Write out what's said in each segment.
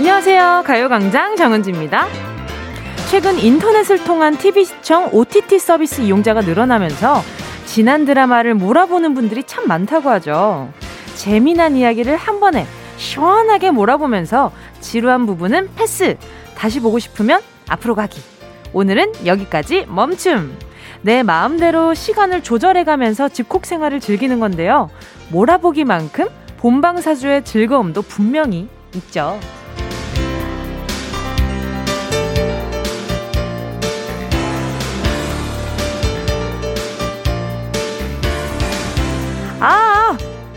안녕하세요. 가요광장 정은지입니다. 최근 인터넷을 통한 TV 시청 OTT 서비스 이용자가 늘어나면서 지난 드라마를 몰아보는 분들이 참 많다고 하죠. 재미난 이야기를 한 번에 시원하게 몰아보면서 지루한 부분은 패스. 다시 보고 싶으면 앞으로 가기. 오늘은 여기까지 멈춤. 내 마음대로 시간을 조절해가면서 집콕 생활을 즐기는 건데요. 몰아보기만큼 본방사수의 즐거움도 분명히 있죠.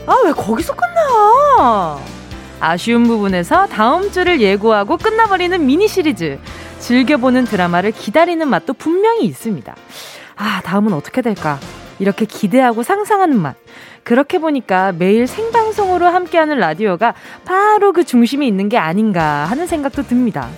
아, 아, 왜 거기서 끝나? 아쉬운 부분에서 다음 주를 예고하고 끝나버리는 미니 시리즈. 즐겨보는 드라마를 기다리는 맛도 분명히 있습니다. 아, 다음은 어떻게 될까? 이렇게 기대하고 상상하는 맛. 그렇게 보니까 매일 생방송으로 함께하는 라디오가 바로 그 중심에 있는 게 아닌가 하는 생각도 듭니다.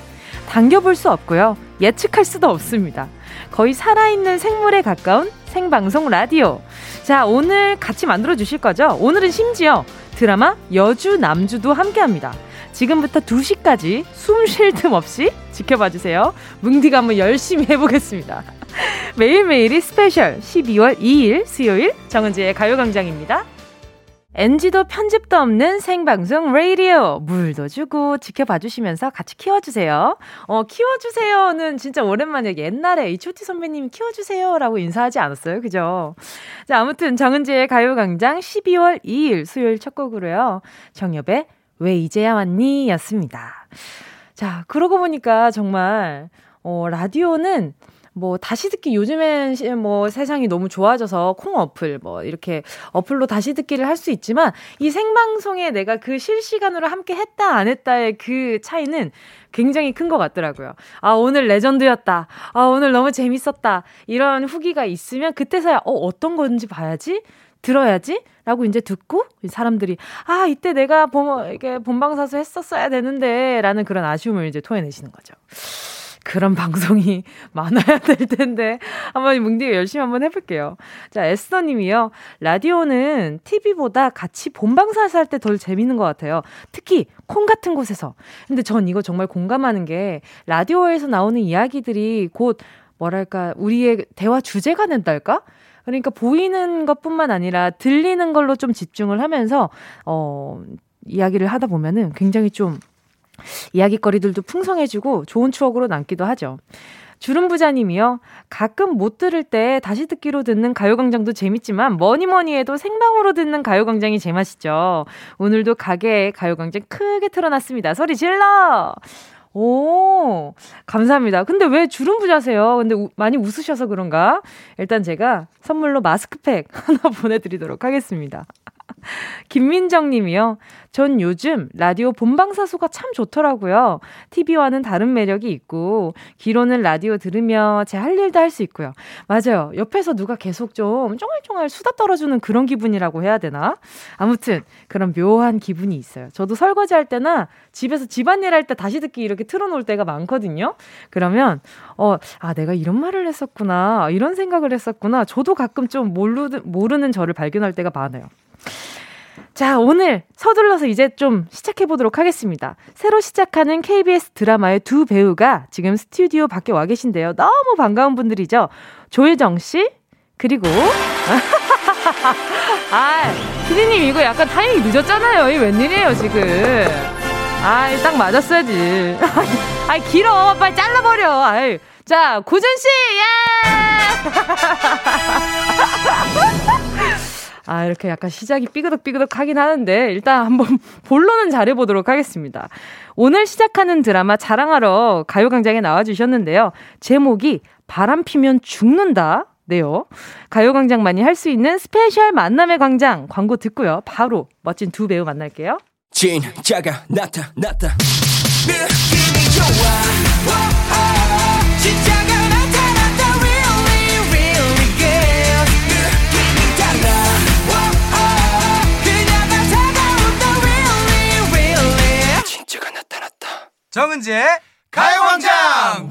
당겨볼 수 없고요. 예측할 수도 없습니다. 거의 살아있는 생물에 가까운 생방송 라디오. 자, 오늘 같이 만들어 주실 거죠? 오늘은 심지어 드라마 여주 남주도 함께 합니다. 지금부터 2시까지 숨 쉴 틈 없이 지켜봐 주세요. 뭉디가 한번 열심히 해보겠습니다. 매일매일이 스페셜 12월 2일 수요일 정은지의 가요광장입니다. NG도 편집도 없는 생방송 라디오 물도 주고 지켜봐 주시면서 같이 키워주세요. 어 키워주세요는 진짜 오랜만에 옛날에 H.O.T. 선배님이 키워주세요라고 인사하지 않았어요, 그죠? 자 아무튼 정은지의 가요광장 12월 2일 수요일 첫 곡으로요 정엽의 왜 이제야 왔니?였습니다. 자 그러고 보니까 정말 어 라디오는 뭐 다시 듣기 요즘엔 뭐 세상이 너무 좋아져서 콩 어플 뭐 이렇게 어플로 다시 듣기를 할 수 있지만 이 생방송에 내가 그 실시간으로 함께 했다 안 했다의 그 차이는 굉장히 큰 것 같더라고요. 아 오늘 레전드였다. 아 오늘 너무 재밌었다. 이런 후기가 있으면 그때서야 어 어떤 건지 봐야지. 들어야지? 라고 이제 듣고 사람들이 아 이때 내가 본 이게 본방사수 했었어야 되는데 라는 그런 아쉬움을 이제 토해내시는 거죠. 그런 방송이 많아야 될 텐데 한번 뭉디가 열심히 한번 해볼게요. 자 에스더님이요. 라디오는 TV보다 같이 본방사수 할 때 덜 재밌는 것 같아요. 특히 콩 같은 곳에서. 근데 전 이거 정말 공감하는 게 라디오에서 나오는 이야기들이 곧 뭐랄까 우리의 대화 주제가 된달까? 그러니까 보이는 것뿐만 아니라 들리는 걸로 좀 집중을 하면서 어 이야기를 하다 보면은 굉장히 좀 이야기거리들도 풍성해지고 좋은 추억으로 남기도 하죠. 주름 부자님이요. 가끔 못 들을 때 다시 듣기로 듣는 가요광장도 재밌지만 뭐니 뭐니 해도 생방으로 듣는 가요광장이 제맛이죠. 오늘도 가게에 가요광장 크게 틀어놨습니다. 소리 질러! 오, 감사합니다. 근데 왜 주름 부자세요? 근데 우, 많이 웃으셔서 그런가? 일단 제가 선물로 마스크팩 하나 보내드리도록 하겠습니다. 김민정 님이요. 전 요즘 라디오 본방사수가 참 좋더라고요. TV와는 다른 매력이 있고, 귀로는 라디오 들으며 제 할 일도 할 수 있고요. 맞아요. 옆에서 누가 계속 좀 쫑알쫑알 수다 떨어주는 그런 기분이라고 해야 되나? 아무튼, 그런 묘한 기분이 있어요. 저도 설거지 할 때나 집에서 집안일 할 때 다시 듣기 이렇게 틀어놓을 때가 많거든요. 그러면, 어, 아, 내가 이런 말을 했었구나. 이런 생각을 했었구나. 저도 가끔 좀 모르, 모르는 저를 발견할 때가 많아요. 자, 오늘 서둘러서 이제 좀 시작해 보도록 하겠습니다. 새로 시작하는 KBS 드라마의 두 배우가 지금 스튜디오 밖에 와 계신데요. 너무 반가운 분들이죠. 조혜정 씨, 그리고 아, 피디님 이거 약간 타이밍 늦었잖아요. 이 웬일이에요, 지금. 아, 딱 맞았어야지. 아이, 길어. 빨리 잘라 버려. 아이. 자, 고준 씨, 예! 아, 이렇게 약간 시작이 삐그덕삐그덕 하긴 하는데, 일단 한번 본론은 잘해보도록 하겠습니다. 오늘 시작하는 드라마 자랑하러 가요광장에 나와주셨는데요. 제목이 바람 피면 죽는다. 네요. 가요광장만이 할 수 있는 스페셜 만남의 광장 광고 듣고요. 바로 멋진 두 배우 만날게요. 진짜가 나타났다. 느낌이 좋아. 정은지의 가요광장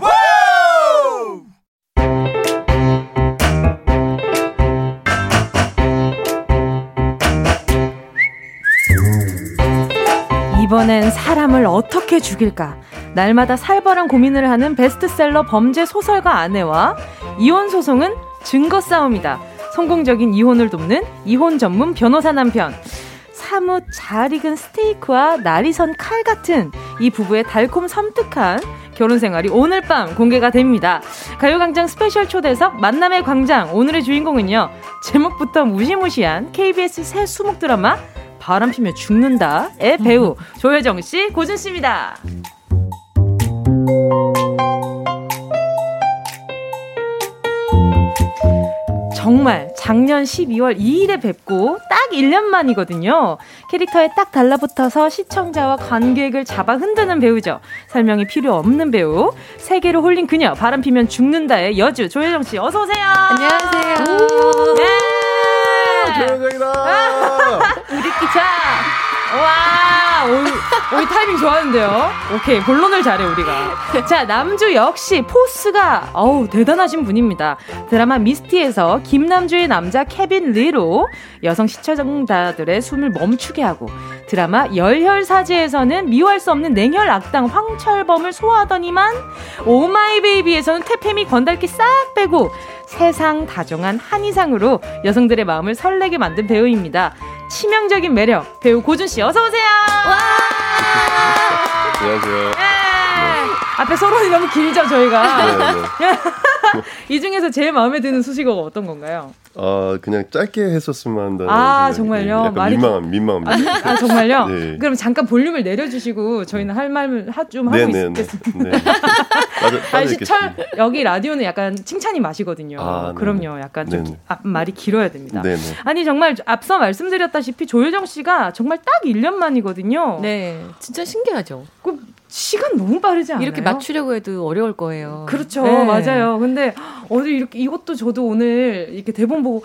이번엔 사람을 어떻게 죽일까? 날마다 살벌한 고민을 하는 베스트셀러 범죄 소설가 아내와 이혼 소송은 증거 싸움이다. 성공적인 이혼을 돕는 이혼 전문 변호사 남편. 사뭇 잘 익은 스테이크와 날이 선 칼 같은 이 부부의 달콤 섬뜩한 결혼 생활이 오늘 밤 공개가 됩니다. 가요광장 스페셜 초대석 만남의 광장 오늘의 주인공은요. 제목부터 무시무시한 KBS 새 수목 드라마 바람 피면 죽는다의 배우 조여정 씨, 고준 씨입니다. 정말 작년 12월 2일에 뵙고 딱 1년 만이거든요. 캐릭터에 딱 달라붙어서 시청자와 관객을 잡아 흔드는 배우죠. 설명이 필요 없는 배우. 세계로 홀린 그녀, 바람 피면 죽는다의 여주 조혜정 씨, 어서 오세요. 안녕하세요. 네. 조혜정이다. 우리 기차. 와, 오이, 오이 타이밍 좋아하는데요. 오케이, 본론을 잘해, 우리가. 자, 남주 역시 포스가, 어우, 대단하신 분입니다. 드라마 미스티에서 김남주의 남자 케빈 리로 여성 시청자들의 숨을 멈추게 하고, 드라마 열혈사제에서는 미워할 수 없는 냉혈 악당 황철범을 소화하더니만, 오마이 베이비에서는 퇴폐미 건달기 싹 빼고, 세상 다정한 한이상으로 여성들의 마음을 설레게 만든 배우입니다. 치명적인 매력 배우 고준 씨 어서 오세요. 와! 안녕하세요. 네. 앞에 서론이 너무 길죠 저희가. 네, 네. 이 중에서 제일 마음에 드는 수식어가 어떤 건가요? 어 그냥 짧게 했었으면 한다는. 아 정말요? 말이 민망함 민망합니다. 아, 아 정말요? 네. 그럼 잠깐 볼륨을 내려주시고 저희는 할 말을 좀 하고 있겠습니다. 네. 철 여기 라디오는 약간 칭찬이 맛이거든요. 아, 그럼요. 약간 좀 기, 아, 말이 길어야 됩니다. 네네. 아니 정말 앞서 말씀드렸다시피 조효정 씨가 정말 딱 1년 만이거든요. 네, 진짜 신기하죠. 그 시간 너무 빠르지 않아요? 이렇게 맞추려고 해도 어려울 거예요. 그렇죠. 네. 맞아요. 근데 어제 이렇게 이것도 저도 오늘 이렇게 대본 보고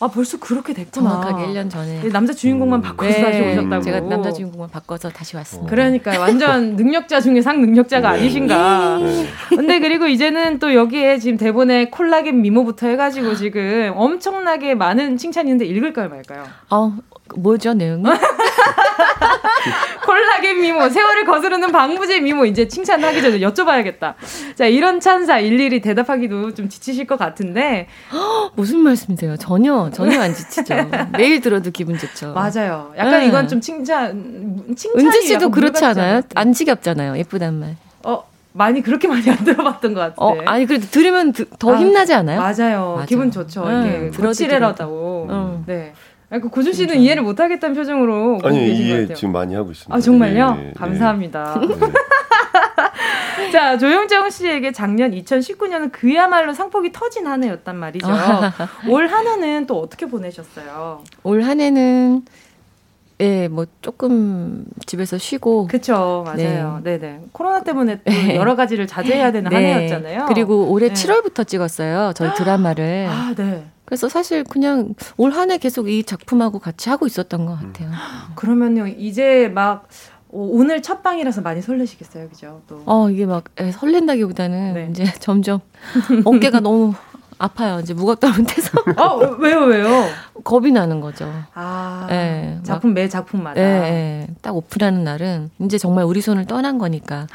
아 벌써 그렇게 됐구나. 정확하게 1년 전에 남자 주인공만 음. 바꿔서 네. 다시 오셨다고. 제가 남자 주인공만 바꿔서 다시 왔습니다. 그러니까 완전 능력자 중에 상 능력자가 네. 아니신가. 네. 근데 그리고 이제는 또 여기에 지금 대본에 콜라겐 미모부터 해가지고 지금 엄청나게 많은 칭찬이 있는데 읽을까요 말까요? 어 뭐죠 내용이? 콜라겐 미모, 세월을 거스르는 방부제 미모 이제 칭찬하기 전에 여쭤봐야겠다. 자 이런 찬사 일일이 대답하기도 좀 지치실 것 같은데 무슨 말씀이세요? 전혀 전혀 안 지치죠. 매일 들어도 기분 좋죠. 맞아요. 약간 네. 이건 좀 칭찬 칭찬이 은지 씨도 그렇지 않아요? 안 지겹잖아요. 예쁘단 말. 어 많이 그렇게 많이 안 들어봤던 것 같아. 어, 아니 그래도 들으면 더 아, 힘나지 않아요? 맞아요. 맞아. 기분 좋죠. 응, 이게 거칠해라다고. 응. 네. 그 고준 씨는 그렇죠. 이해를 못 하겠다는 표정으로 아니 이해 지금 많이 하고 있습니다. 아 정말요? 예, 예. 감사합니다. 예. 자 조영정 씨에게 작년 2019년은 그야말로 상폭이 터진 한 해였단 말이죠. 올 한 해는 또 어떻게 보내셨어요? 올 한 해는 예, 뭐 조금 집에서 쉬고. 그렇죠, 맞아요. 네, 네. 코로나 때문에 또 네. 여러 가지를 자제해야 되는 네. 한 해였잖아요. 그리고 올해 네. 7월부터 찍었어요. 저희 드라마를. 아, 네. 그래서 사실 그냥 올 한 해 계속 이 작품하고 같이 하고 있었던 것 같아요. 음. 그러면요, 이제 막 오늘 첫 방이라서 많이 설레시겠어요, 그죠? 또. 어, 이게 막 예, 설렌다기보다는 네. 이제 점점 어깨가 너무 아파요. 이제 무겁다 못해서. 어, 왜요, 왜요? 겁이 나는 거죠. 아. 네, 작품, 매 작품마다. 네, 네, 딱 오픈하는 날은 이제 정말 우리 손을 떠난 거니까.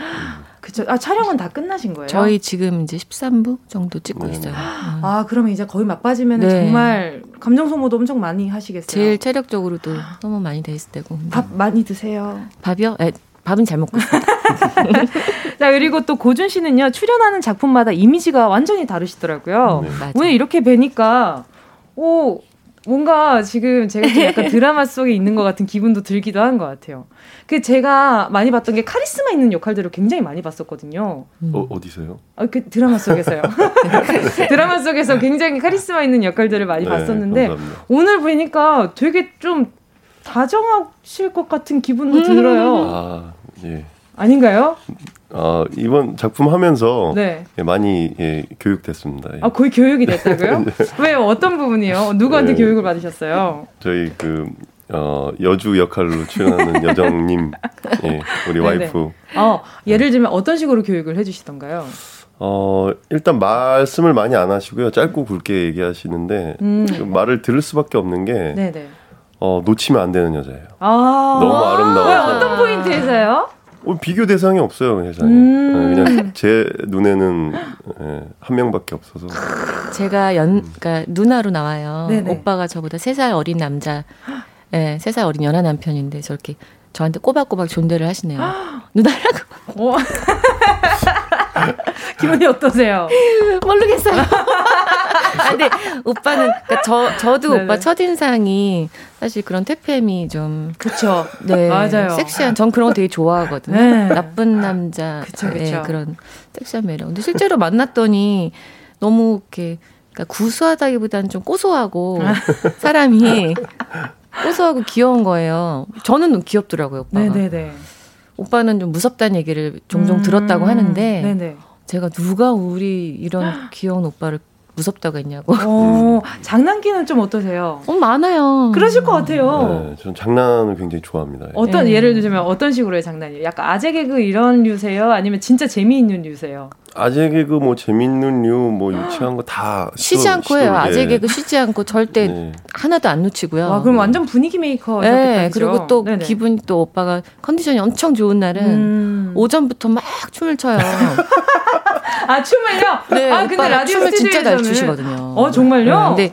그쵸. 아, 촬영은 다 끝나신 거예요? 저희 지금 이제 13부 정도 찍고 네. 있어요. 아, 그러면 이제 거의 막빠지면 네. 정말 감정 소모도 엄청 많이 하시겠어요? 제일 체력적으로도 너무 많이 돼 있을 때고. 밥 많이 드세요? 밥이요? 네, 밥은 잘 먹고 있습니다. 자, 그리고 또 고준 씨는요, 출연하는 작품마다 이미지가 완전히 다르시더라고요. 네, 오늘 이렇게 뵈니까, 오, 뭔가 지금 제가 좀 약간 드라마 속에 있는 것 같은 기분도 들기도 한 것 같아요. 그 제가 많이 봤던 게 카리스마 있는 역할들을 굉장히 많이 봤었거든요. 어, 어디서요? 아, 그 드라마 속에서요. 드라마 속에서 굉장히 카리스마 있는 역할들을 많이 네, 봤었는데 감사합니다. 오늘 보니까 되게 좀 다정하실 것 같은 기분도 음. 들어요. 아, 예. 아닌가요? 어, 이번 작품 하면서 네. 예, 많이 예, 교육됐습니다. 예. 아, 거의 교육이 됐다고요? 네. 왜요? 어떤 부분이요? 누구한테 네. 교육을 받으셨어요? 저희 그 어, 여주 역할로 출연하는 여정님, 예, 우리. 와이프. 어, 예를 들면 어떤 식으로 교육을 해주시던가요? 어, 일단 말씀을 많이 안 하시고요. 짧고 굵게 얘기하시는데, 음. 그 말을 들을 수밖에 없는 게, 네네. 어, 놓치면 안 되는 여자예요. 아~ 너무 아름다워. 어떤 포인트에 회사요? 어, 비교 대상이 없어요 회사에. 음~ 네, 그냥 제 눈에는 네, 한 명밖에 없어서. 제가 연, 그러니까 누나로 나와요. 네네. 오빠가 저보다 세 살 어린 남자, 예, 네, 세살 어린 연하 남편인데 저렇게 저한테 꼬박꼬박 존대를 하시네요. 누나라고. 어. 기분이 어떠세요? 모르겠어요. 아, 근데 오빠는 그러니까 저 저도 네네. 오빠 첫 인상이 사실 그런 태팸이 좀 그렇죠. 네, 맞아요. 섹시한 전 그런 거 되게 좋아하거든요. 네. 나쁜 남자 그쵸, 그쵸. 네, 그런 섹시한 매력. 근데 실제로 만났더니 너무 이렇게 그러니까 구수하다기보다는 좀 고소하고 사람이 고소하고 귀여운 거예요. 저는 좀 귀엽더라고요, 오빠가. 네네네. 오빠는 좀 무섭다는 얘기를 종종 음, 들었다고 하는데 네네. 제가 누가 우리 이런 귀여운 오빠를 무섭다고 했냐고. 어, 장난기는 좀 어떠세요? 어, 많아요. 그러실 것 같아요. 네, 전 장난을 굉장히 좋아합니다. 어떤 네. 예를 들자면 어떤 식으로의 장난이에요? 약간 아재 개그 이런 류세요? 아니면 진짜 재미있는 류세요? 아재 개그 뭐 재밌는 류뭐 유치한 거 다 쉬지 않고 해요. 아재 예. 개그 쉬지 않고 절대 네. 하나도 안 놓치고요. 와, 그럼 완전 분위기 메이커. 네, 그리고 또 네네. 기분이 또 오빠가 컨디션이 엄청 좋은 날은 음. 오전부터 막 춤을 춰요. 아 춤을요? 네, 아 근데 라디오 춤을 진짜 잘 추시거든요. 어 정말요? 네, 근데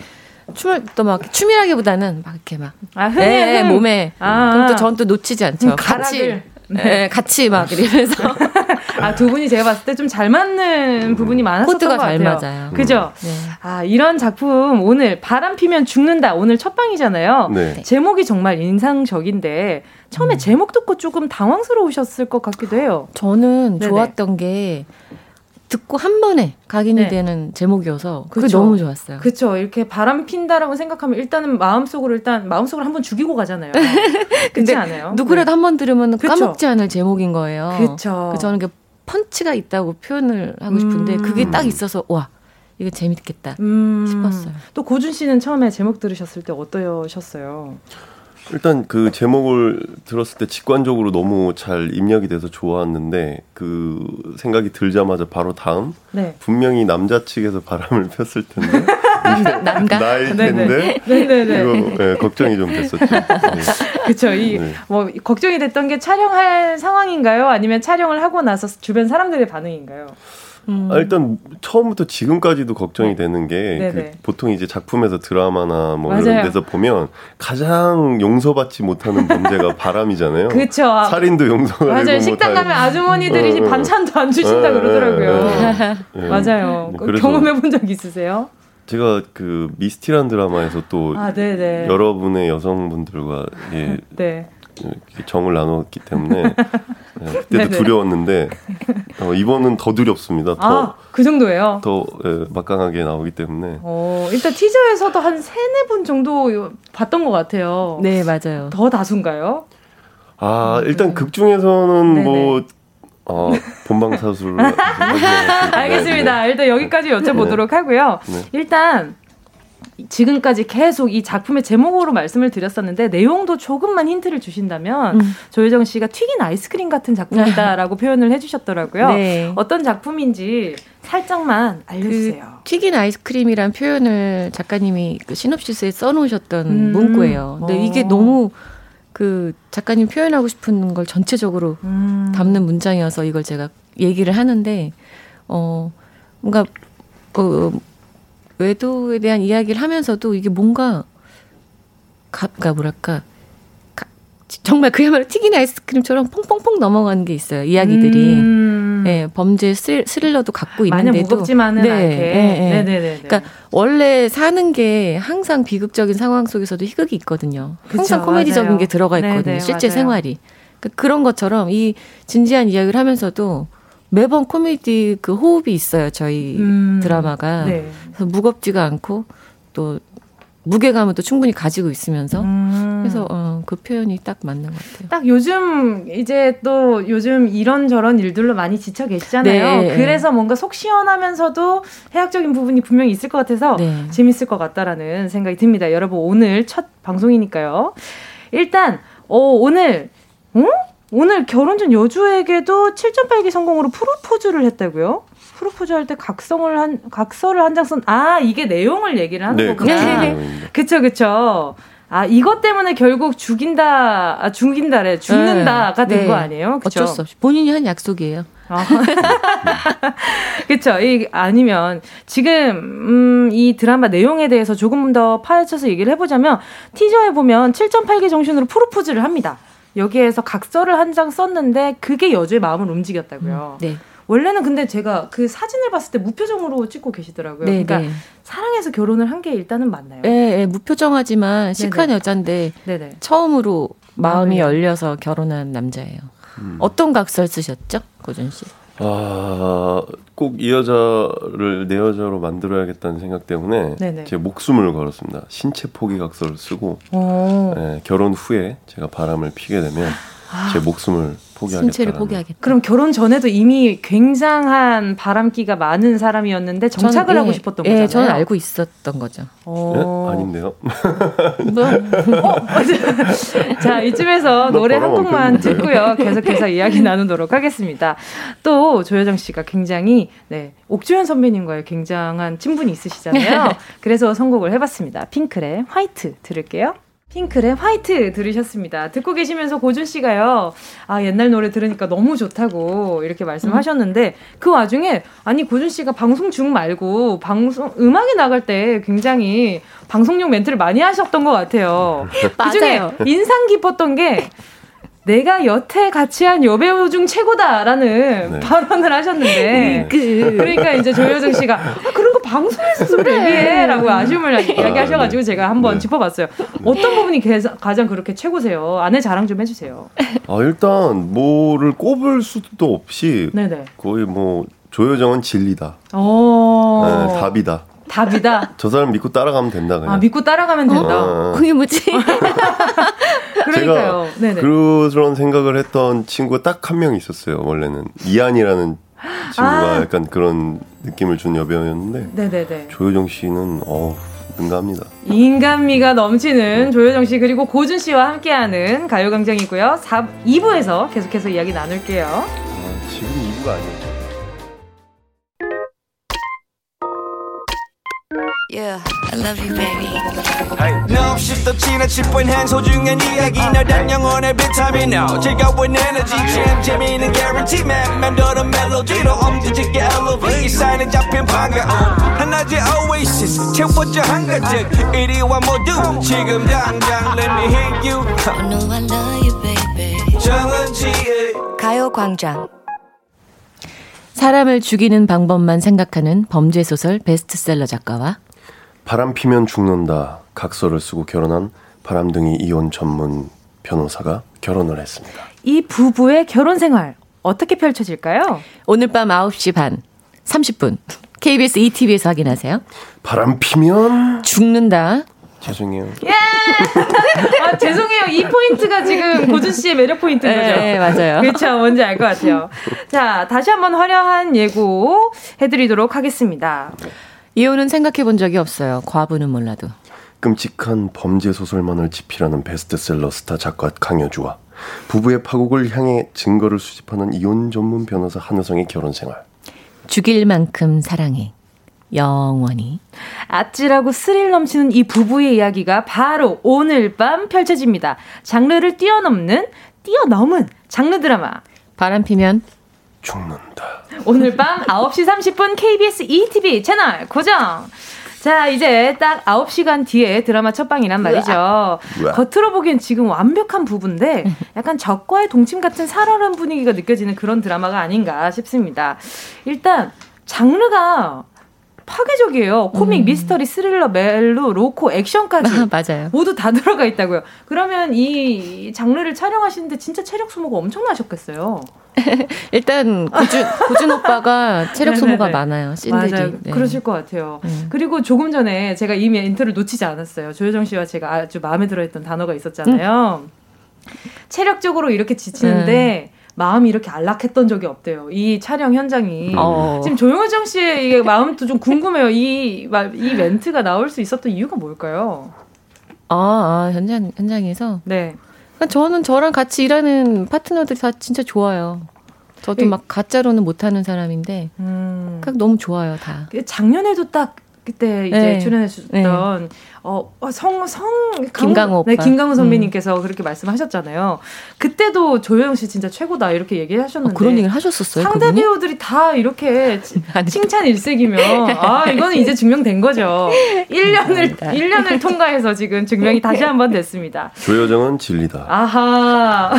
춤을 또 막 춤이라기보다는 막 이렇게 막 아, 흥, 네, 몸에 아, 그럼 또 전 또 놓치지 않죠. 음, 같이 네. 네, 같이 막 이러면서 아 두 분이 제가 봤을 때 좀 잘 맞는 부분이 많았었던 것 같아요. 맞아요. 그죠? 네. 아 이런 작품 오늘 바람 피면 죽는다 오늘 첫 방이잖아요. 네. 제목이 정말 인상적인데 처음에 음. 제목 듣고 조금 당황스러우셨을 것 같기도 해요. 저는 네네. 좋았던 게 듣고 한 번에 각인이 네. 되는 제목이어서 그게 그쵸. 너무 좋았어요. 그렇죠. 이렇게 바람 핀다라고 생각하면 일단은 마음속으로 일단 마음속으로 한 번 죽이고 가잖아요. 근데 않아요? 누구라도 네. 한번 들으면 까먹지 않을 제목인 거예요. 그렇죠. 저는 그 펀치가 있다고 표현을 하고 싶은데 음. 그게 딱 있어서 와 이거 재밌겠다 음. 싶었어요. 또 고준 씨는 처음에 제목 들으셨을 때 어떠셨어요? 일단 그 제목을 들었을 때 직관적으로 너무 잘 입력이 돼서 좋았는데 그 생각이 들자마자 바로 다음 네. 분명히 남자 측에서 바람을 폈을 텐데 남가 나일 텐데 네네네. 이거 네, 걱정이 좀 됐었죠. 네. 그렇죠. 이뭐 네. 걱정이 됐던 게 촬영할 상황인가요? 아니면 촬영을 하고 나서 주변 사람들의 반응인가요? 음. 아, 일단 처음부터 지금까지도 걱정이 네. 되는 게 그 보통 이제 작품에서 드라마나 뭐 맞아요. 이런 데서 보면 가장 용서받지 못하는 범죄가 바람이잖아요. 그렇죠. 살인도 용서가 맞아요. 되고 식당 뭐 가면 아주머니들이 어, 어. 반찬도 안 주신다 어, 그러더라고요. 네. 맞아요. 경험해 본 적 있으세요? 제가 그 미스티란 드라마에서 또 아, 여러분의 여성분들과 예, 네. 정을 나눴기 때문에 네, 그때도 두려웠는데 어, 이번은 더 두렵습니다. 더, 아, 그 정도예요? 더 예, 막강하게 나오기 때문에. 어, 일단 티저에서도 한 세네 분 정도 봤던 것 같아요. 네, 맞아요. 더 다수인가요? 아, 일단 네. 극 중에서는 네네. 뭐 어, 본방사수를 알겠습니다. 일단 여기까지 여쭤보도록 네. 하고요. 네. 일단 지금까지 계속 이 작품의 제목으로 말씀을 드렸었는데 내용도 조금만 힌트를 주신다면 음. 조혜정 씨가 튀긴 아이스크림 같은 작품이다라고 표현을 해주셨더라고요. 네. 어떤 작품인지 살짝만 알려주세요. 그 튀긴 아이스크림이란 표현을 작가님이 그 시놉시스에 써놓으셨던 음. 문구예요. 근데 어. 이게 너무 그 작가님 표현하고 싶은 걸 전체적으로 음. 담는 문장이어서 이걸 제가 얘기를 하는데 어 뭔가 그 외도에 대한 이야기를 하면서도 이게 뭔가 가가 뭐랄까 가, 정말 그야말로 튀긴 아이스크림처럼 퐁퐁퐁 넘어가는 게 있어요 이야기들이 음. 네, 범죄 스릴, 스릴러도 갖고 있는데도 무겁지만은 네, 않게 네, 네, 네, 그러니까 원래 사는 게 항상 비극적인 상황 속에서도 희극이 있거든요 그쵸, 항상 코미디적인 맞아요. 게 들어가 있거든요 실제 맞아요. 생활이 그러니까 그런 것처럼 이 진지한 이야기를 하면서도 매번 코미디 그 호흡이 있어요 저희 음, 드라마가 네. 그래서 무겁지가 않고 또 무게감을 또 충분히 가지고 있으면서 음. 그래서 어, 그 표현이 딱 맞는 것 같아요. 딱 요즘 이제 또 요즘 이런 저런 일들로 많이 지쳐 계시잖아요. 네. 그래서 뭔가 속 시원하면서도 해학적인 부분이 분명히 있을 것 같아서 네. 재밌을 것 같다라는 생각이 듭니다. 여러분 오늘 첫 방송이니까요. 일단 어, 오늘 응? 오늘 결혼 전 여주에게도 7.8기 성공으로 프로포즈를 했다고요? 프로포즈 할 때 각성을 한 각서를 한 장 쓴 아 이게 내용을 얘기를 하는 네, 거구나. 네. 그쵸 그쵸. 아, 이것 때문에 결국 죽인다, 아, 죽인다래, 죽는다가 네. 된거 네. 아니에요? 그쵸? 어쩔 수 없이. 본인이 한 약속이에요. 아. 그쵸. 이, 아니면, 지금, 음, 이 드라마 내용에 대해서 조금 더 파헤쳐서 얘기를 해보자면, 티저에 보면 7.8개 정신으로 프로포즈를 합니다. 여기에서 각서를 한 장 썼는데, 그게 여주의 마음을 움직였다고요. 음, 네. 원래는 근데 제가 그 사진을 봤을 때 무표정으로 찍고 계시더라고요. 네, 그러니까 네. 사랑해서 결혼을 한 게 일단은 맞나요? 네, 네 무표정하지만 시크한 네네. 여잔데 네네. 처음으로 마음이 아, 열려서 결혼한 남자예요. 음. 어떤 각설 쓰셨죠, 고준 씨? 아, 꼭 이 여자를 내 여자로 만들어야겠다는 생각 때문에 네네. 제 목숨을 걸었습니다. 신체 포기 각서를 쓰고 네, 결혼 후에 제가 바람을 피게 되면 아. 제 목숨을 포기하겠다. 신체를 포기하겠다. 그럼 결혼 전에도 이미 굉장한 바람기가 많은 사람이었는데 정착을 저는, 하고 예, 싶었던 예, 거잖아요. 저는 알고 있었던 거죠. 어... 네? 아닌데요? 뭐? 어? 자, 이쯤에서 노래 한 곡만 듣고요. 계속해서 이야기 나누도록 하겠습니다. 또 조여정 씨가 굉장히 네, 옥주현 선배님과의 굉장한 친분이 있으시잖아요. 그래서 선곡을 해봤습니다. 핑클의 화이트 들을게요. 핑클의 화이트 들으셨습니다. 듣고 계시면서 고준 씨가요, 아, 옛날 노래 들으니까 너무 좋다고 이렇게 말씀하셨는데, 음. 그 와중에, 아니, 고준 씨가 방송 중 말고, 방송, 음악이 나갈 때 굉장히 방송용 멘트를 많이 하셨던 것 같아요. 그 중에 인상 깊었던 게, 내가 여태 같이 한 여배우 중 최고다라는 네. 발언을 하셨는데 그. 그러니까 이제 조효정 씨가 아, 그런 거 방송에서 좀 얘기해라고 아쉬움을 아, 이야기하셔가지고 제가 한번 네. 짚어봤어요. 어떤 부분이 가장 그렇게 최고세요? 아내 자랑 좀 해주세요. 아 일단 뭐를 꼽을 수도 없이 네네. 거의 뭐 조효정은 진리다. 네, 답이다. 답이다. 저 사람 믿고 따라가면 된다 그냥. 아 믿고 따라가면 된다. 어, 그게 뭐지? 그러니까요. 네네. 그런 생각을 했던 친구가 딱 한 명 있었어요. 원래는 이한이라는 친구가 아. 약간 그런 느낌을 준 여배우였는데 네네네. 조효정 씨는 어 능가합니다. 인간미가 넘치는 조효정 씨 그리고 고준 씨와 함께하는 가요광장이고요. 4, 2부에서 계속해서 이야기 나눌게요. 아, 지금 2부가 아니었죠. Yeah, I love you, baby. Hey. No, shift the china chip when hands hold you and 이야기 너란 영혼의 비타민 now. 즐거운 에너지 jam 재미있는 guarantee man. 맴도는 멜로디로 엄지짓게 elevate. 이 사인에 잡힌 반가움. 하나의 oasis 채워져 한가득. 이리와 모두 지금 당장 let me hit you. I know I love you, baby. 정은지의 가요광장. 사람을 죽이는 방법만 생각하는 범죄 소설 베스트셀러 작가와 바람 피면 죽는다 각서를 쓰고 결혼한 바람둥이 이혼 전문 변호사가 결혼을 했습니다. 이 부부의 결혼 생활 어떻게 펼쳐질까요? 오늘 밤 9시 반 30분 KBS 2TV에서 확인하세요. 바람 피면 죽는다. 죄송해요. 예! 아, 죄송해요. 이 포인트가 지금 고준 씨의 매력 포인트인 거죠? 네, 맞아요. 그렇죠. 뭔지 알 것 같아요. 자, 다시 한번 화려한 예고 해드리도록 하겠습니다. 이유는 생각해 본 적이 없어요. 과부는 몰라도. 끔찍한 범죄 소설만을 집필하는 베스트셀러 스타 작가 강여주와 부부의 파국을 향해 증거를 수집하는 이혼 전문 변호사 한우성의 결혼 생활. 죽일 만큼 사랑해. 영원히. 아찔하고 스릴 넘치는 이 부부의 이야기가 바로 오늘 밤 펼쳐집니다. 장르를 뛰어넘는, 뛰어넘은 장르 드라마. 바람 피면 죽는다. 오늘 밤 9시 30분 KBS ETV 채널 고정. 자, 이제 딱 9시간 뒤에 드라마 첫방이란 말이죠. 우와. 겉으로 보기엔 지금 완벽한 부분인데 약간 적과의 동침 같은 살얼음 분위기가 느껴지는 그런 드라마가 아닌가 싶습니다. 일단 장르가 파괴적이에요. 코믹, 음. 미스터리, 스릴러, 멜로, 로코, 액션까지 맞아요. 모두 다 들어가 있다고요. 그러면 이 장르를 촬영하시는데 진짜 체력 소모가 엄청나셨겠어요. 일단 고준, 고준 오빠가 체력 소모가 많아요. 씬들이. 맞아요. 네. 그러실 것 같아요. 음. 그리고 조금 전에 제가 이 멘트를 놓치지 않았어요. 조효정 씨와 제가 아주 마음에 들어했던 단어가 있었잖아요. 음. 체력적으로 이렇게 지치는데 음. 마음이 이렇게 안락했던 적이 없대요. 이 촬영 현장이. 어. 지금 조용호정 씨의 이게 마음도 좀 궁금해요. 이, 이 멘트가 나올 수 있었던 이유가 뭘까요? 아, 아 현장, 현장에서? 네. 그러니까 저는 저랑 같이 일하는 파트너들이 다 진짜 좋아요. 저도 막 가짜로는 못하는 사람인데, 음. 너무 좋아요, 다. 작년에도 딱 그때 이제 네. 출연해 주셨던 네. 어, 어, 성, 성, 김강호 네, 김강호 선배님께서 음. 그렇게 말씀하셨잖아요. 그때도 조영 씨 진짜 최고다 이렇게 얘기하셨는데. 어, 그런 얘기를 하셨었어요. 상대 그분이? 배우들이 다 이렇게 칭찬 일색이면, 아, 이거는 이제 증명된 거죠. 1년을, 1년을 통과해서 지금 증명이 다시 한 번 됐습니다. 조여정은 진리다. 아하.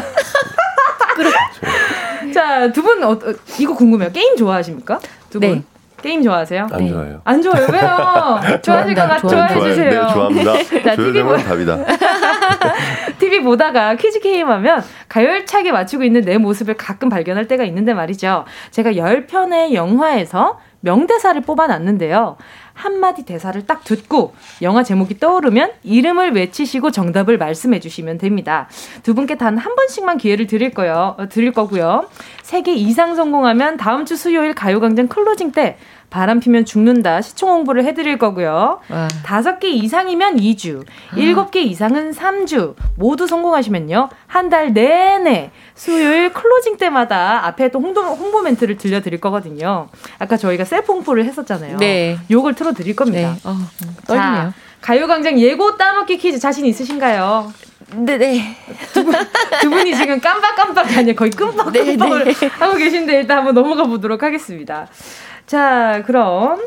그렇죠. 자, 두 분, 어, 이거 궁금해요. 게임 좋아하십니까? 두 분? 네. 게임 좋아하세요? 안 네. 좋아해요. 안 좋아요. 왜요? 좋아하실 것 같, 좋아해 주세요. 네, 좋아합니다. 자, TV 보... 답이다. TV 보다가 퀴즈 게임 하면 가열차게 맞추고 있는 내 모습을 가끔 발견할 때가 있는데 말이죠. 제가 10편의 영화에서 명대사를 뽑아놨는데요. 한마디 대사를 딱 듣고 영화 제목이 떠오르면 이름을 외치시고 정답을 말씀해 주시면 됩니다. 두 분께 단 한 번씩만 기회를 드릴 거요. 어, 드릴 거고요. 세 개 이상 성공하면 다음 주 수요일 가요광장 closing 때 바람 피면 죽는다 시청 홍보를 해드릴 거고요. 다섯 개 이상이면 2주, 일곱 개 이상은 3주 모두 성공하시면요 한 달 내내 수요일 closing 때마다 앞에 또 홍보, 홍보 멘트를 들려드릴 거거든요. 아까 저희가 셀프 홍보를 했었잖아요. 네. 요걸 틀어드릴 겁니다. 네. 어, 떨리네요. 가요광장 예고 따먹기 퀴즈 자신 있으신가요? 네네. 네. 두, 분, 두 분이 지금 깜빡깜빡 아니야 거의 끔뻑끔뻑을 네, 네. 하고 계신데 일단 한번 넘어가 보도록 하겠습니다. 자, 그럼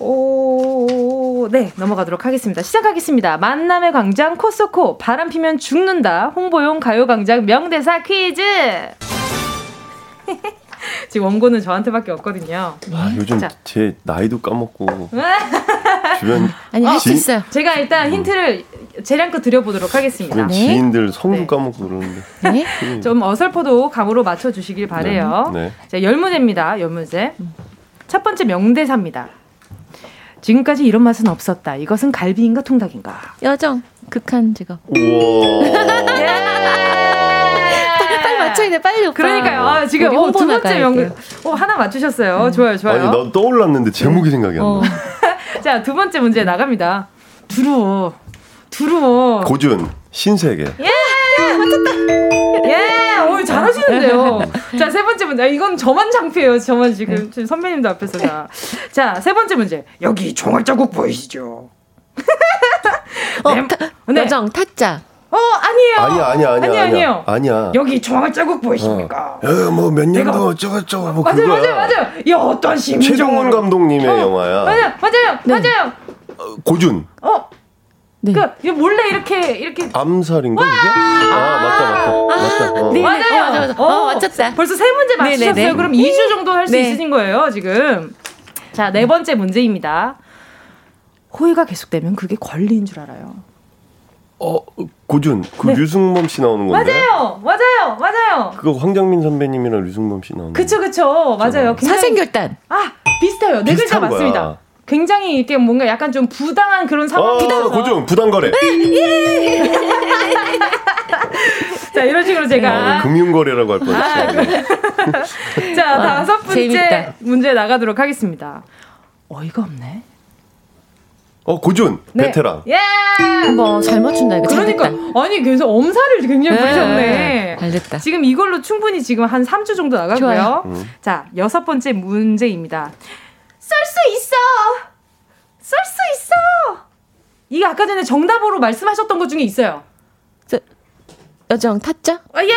오, 네, 넘어가도록 하겠습니다. 시작하겠습니다. 만남의 광장 코스코 바람 피면 죽는다 홍보용 가요광장 명대사 퀴즈. 지금 원고는 저한테밖에 없거든요. 아, 요즘 자. 제 나이도 까먹고 주변 아니 할수 있어요. 제가 일단 힌트를 재량껏 드려보도록 하겠습니다. 네. 지인들 성도 네. 까먹고 그러는데. 네? 음. 좀 어설퍼도 감으로 맞춰주시길 바래요. 네. 네. 자, 열 문제입니다. 열 문제. 첫 번째 명대사입니다. 지금까지 이런 맛은 없었다. 이것은 갈비인가 통닭인가? 여정 극한 직업. 우와. 빨리 맞춰야 돼, 빨리. 오빠. 그러니까요. 아, 지금 어, 두 번째 명, 어, 하나 맞추셨어요. 음. 좋아요, 좋아요. 아니, 난 떠올랐는데 제목이 생각이 안 나. 어. 자, 두 번째 문제 나갑니다. 두루워. 두루워. 고준, 신세계. 예! 맞췄다! 예! 오, 잘하시는데요. 자, 세 번째 문제. 아, 이건 저만 창피해요. 저만 지금. 네. 선배님도 앞에서. 자, 자, 세 번째 문제. 여기 총알 자국 보이시죠? 어, 네. 타, 네. 여정, 타짜. 어, 아니에요. 아니야, 아니야, 아니야. 아니야, 아니에요. 아니야. 여기 총알 자국 보이십니까? 어, 뭐몇 년도 어쩌고저쩌고 뭐 맞아요, 그거야. 맞아요, 맞아요. 이 어떤 심정. 최종원 감독님의 어, 영화야. 맞아요, 맞아요, 네. 맞아요. 어, 고준. 어, 네. 그 몰래 이렇게 이렇게 암살인가 이게? 아 맞다 맞다 아, 맞다. 어. 네, 맞아요. 어, 맞아, 맞아. 어, 맞췄다. 벌써 세 문제 맞추셨어요. 네네네. 그럼 2주 정도 할수 네. 있으신 거예요 지금. 자 네 번째 문제입니다. 호의가 계속되면 그게 권리인 줄 알아요. 어 고준 그 네. 류승범 씨 나오는 건데 맞아요 맞아요 맞아요 그거 황정민 선배님이랑 류승범 씨 나오는 그쵸 그쵸 맞아요 사생결단 아 비슷해요 네 글자 맞습니다 굉장히 이렇게 뭔가 약간 좀 부당한 그런 상황. 어, 부당 고정, 부당 거래. 예. 자, 이런 식으로 제가. 아, 금융 거래라고 할 뻔했어요. 아, 네. 자, 와, 다섯 번째 재밌다. 문제 나가도록 하겠습니다. 어이가 없네. 어, 고준, 네. 베테랑. 예! 한번 잘 맞춘다, 이거. 그러니까. 아니, 그래서 엄살을 굉장히 네. 부리셨네. 잘 됐다. 지금 이걸로 충분히 지금 한 3주 정도 나가고요. 음. 자, 여섯 번째 문제입니다. 쏠수 있어! 쏠 수 있어! 이게 아까 전에 정답으로 말씀하셨던 것 중에 있어요. 저, 여정 타짜? 아, 예!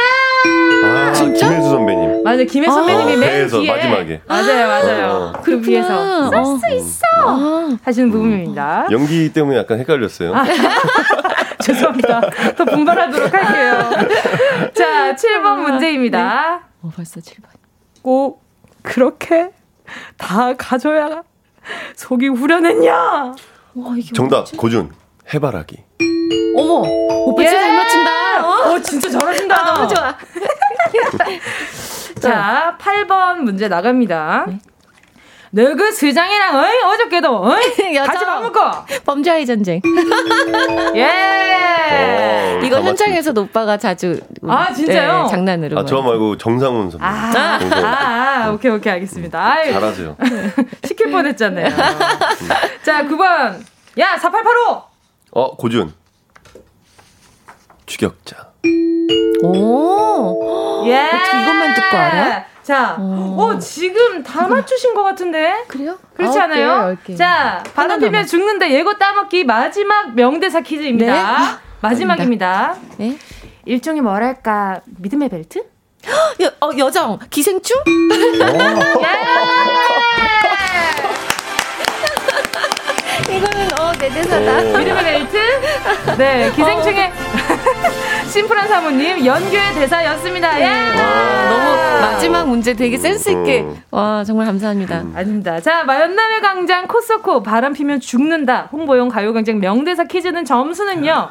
아, 진짜? 김혜수 선배님. 맞아요. 김혜수 아, 선배님이 맨 뒤에. 마지막에. 맞아요, 맞아요. 어. 그 위에서 쏠수 어. 있어! 아. 하시는 음. 부분입니다. 연기 때문에 약간 헷갈렸어요. 아. 죄송합니다. 더 분발하도록 할게요. 자, 7번 문제입니다. 네. 어, 벌써 7번. 꼭 그렇게 다 가져야 속이 후련했냐? 와, 이게 정답 뭐지? 고준 해바라기. 어머 오빠 진짜 예! 잘 맞춘다. 어? 어 진짜 잘하신다. 아, 너무 좋아. 자 8번 문제 나갑니다. 네. 너그 수장이랑 어이? 어저께도 어이? 같이 밥 먹고 범죄와의 전쟁. 예. 어, 이거 현장에서 오빠가 자주 아 진짜요? 네, 장난으로. 아, 저 말고 정상훈 선배. 아, 아, 아, 오케이 오케이 알겠습니다. 아유, 잘하세요. 시킬 뻔했잖아요. 자 9번. 야 4885! 어 고준 추격자. 오. 예. 어떻게 이것만 듣고 알아? 자, 어, 어 지금 다 맞추신 것 같은데? 그래요? 그렇지 않아요? 개, 자, 바람 피면 죽는다 예고 따먹기 마지막 명대사 퀴즈입니다. 네? 마지막입니다. 네? 일종의 뭐랄까, 믿음의 벨트? 여, 어, 여정, 기생충? 이거는 어, 내 대사다. 믿음의 벨트? 네, 기생충의 어. 심플한 사모님 연규의 대사였습니다. 예. 와, 너무 마지막 문제 되게 센스 있게 어. 와 정말 감사합니다. 음. 아닙니다. 자 연남의 강장 코스코 바람 피면 죽는다 홍보용 가요광장 명대사 퀴즈는 점수는요.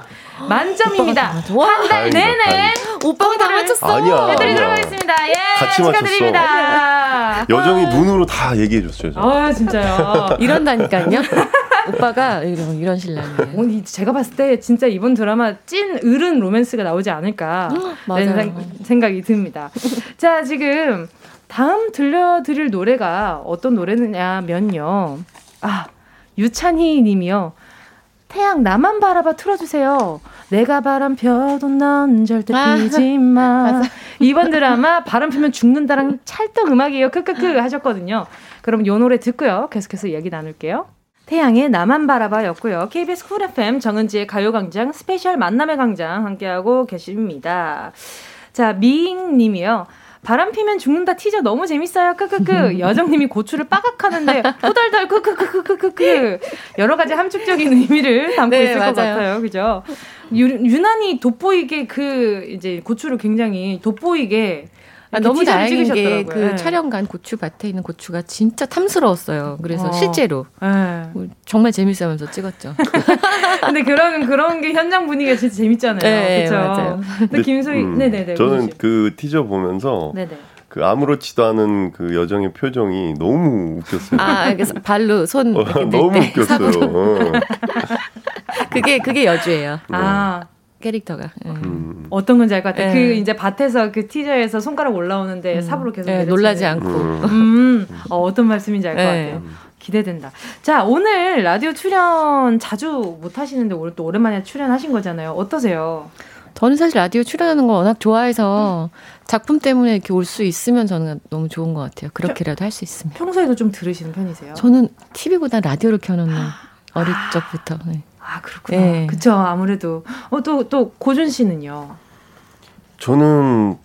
만점입니다. 한 달 내내 오빠가 다 맞췄어. 아니야. 애들이 들어가겠습니다. 예. 같이 축하드립니다. 여정이 눈으로 다 얘기해 줬어요. 아 진짜요. 이런다니까요. 오빠가 이런, 이런 신랑이에요. 제가 봤을 때 진짜 이번 드라마 찐 어른 로맨스가 나오지 않을까 라는 생각이 듭니다. 자, 지금 다음 들려드릴 노래가 어떤 노래냐면요. 아, 유찬희 님이요. 태양 나만 바라봐 틀어주세요. 내가 바람 펴도 넌 절대 아, 피지 마. 이번 드라마 바람 피면 죽는다랑 찰떡 음악이에요. 크크크 하셨거든요. 그럼 요 노래 듣고요. 계속해서 얘기 나눌게요. 태양의 나만 바라봐였고요. KBS 쿨 FM 정은지의 가요광장 스페셜 만남의 광장 함께하고 계십니다. 자, 미잉 님이요. 바람 피면 죽는다 티저 너무 재밌어요. 크크크. 여정님이 고추를 빠각하는데 후덜덜 크크크크크크크. 여러 가지 함축적인 의미를 담고 네, 있을 맞아요. 것 같아요. 그죠? 유, 유난히 돋보이게 그 이제 고추를 굉장히 돋보이게 아, 너무 다행인 게그 네. 촬영 간 고추밭에 있는 고추가 진짜 탐스러웠어요. 그래서 어. 실제로 네. 정말 재밌으면서 찍었죠. 근데 그런 그런 게 현장 분위기가 진짜 재밌잖아요. 네, 그렇죠. 근데 김소희, 음, 네네네. 저는 그 티저 보면서 네네. 그 아무렇지도 않은 그 여정의 표정이 너무 웃겼어요. 아, 그래서 발로 손 어, 너무 웃겼어요. 어. 그게 그게 여주예요. 아. 캐릭터가 예. 음. 어떤 건지 알 것 같아요. 그 예. 이제 밭에서 그 티저에서 손가락 올라오는데 음. 삽으로 계속 예, 놀라지 않고 음. 음. 어, 떤 말씀인지 알것 같아요. 기대된다. 자 오늘 라디오 출연 자주 못 하시는데 오늘 또 오랜만에 출연하신 거잖아요. 어떠세요? 저는 사실 라디오 출연하는 거 워낙 좋아해서 작품 때문에 이렇게 올 수 있으면 저는 너무 좋은 것 같아요. 그렇게라도 할 수 있으면. 평소에도 좀 들으시는 편이세요? 저는 TV보다 라디오를 켜놓는 어릴 적부터. 네. 아 그렇구나. 네. 그쵸 아무래도 어또또 또 고준 씨는요. 저는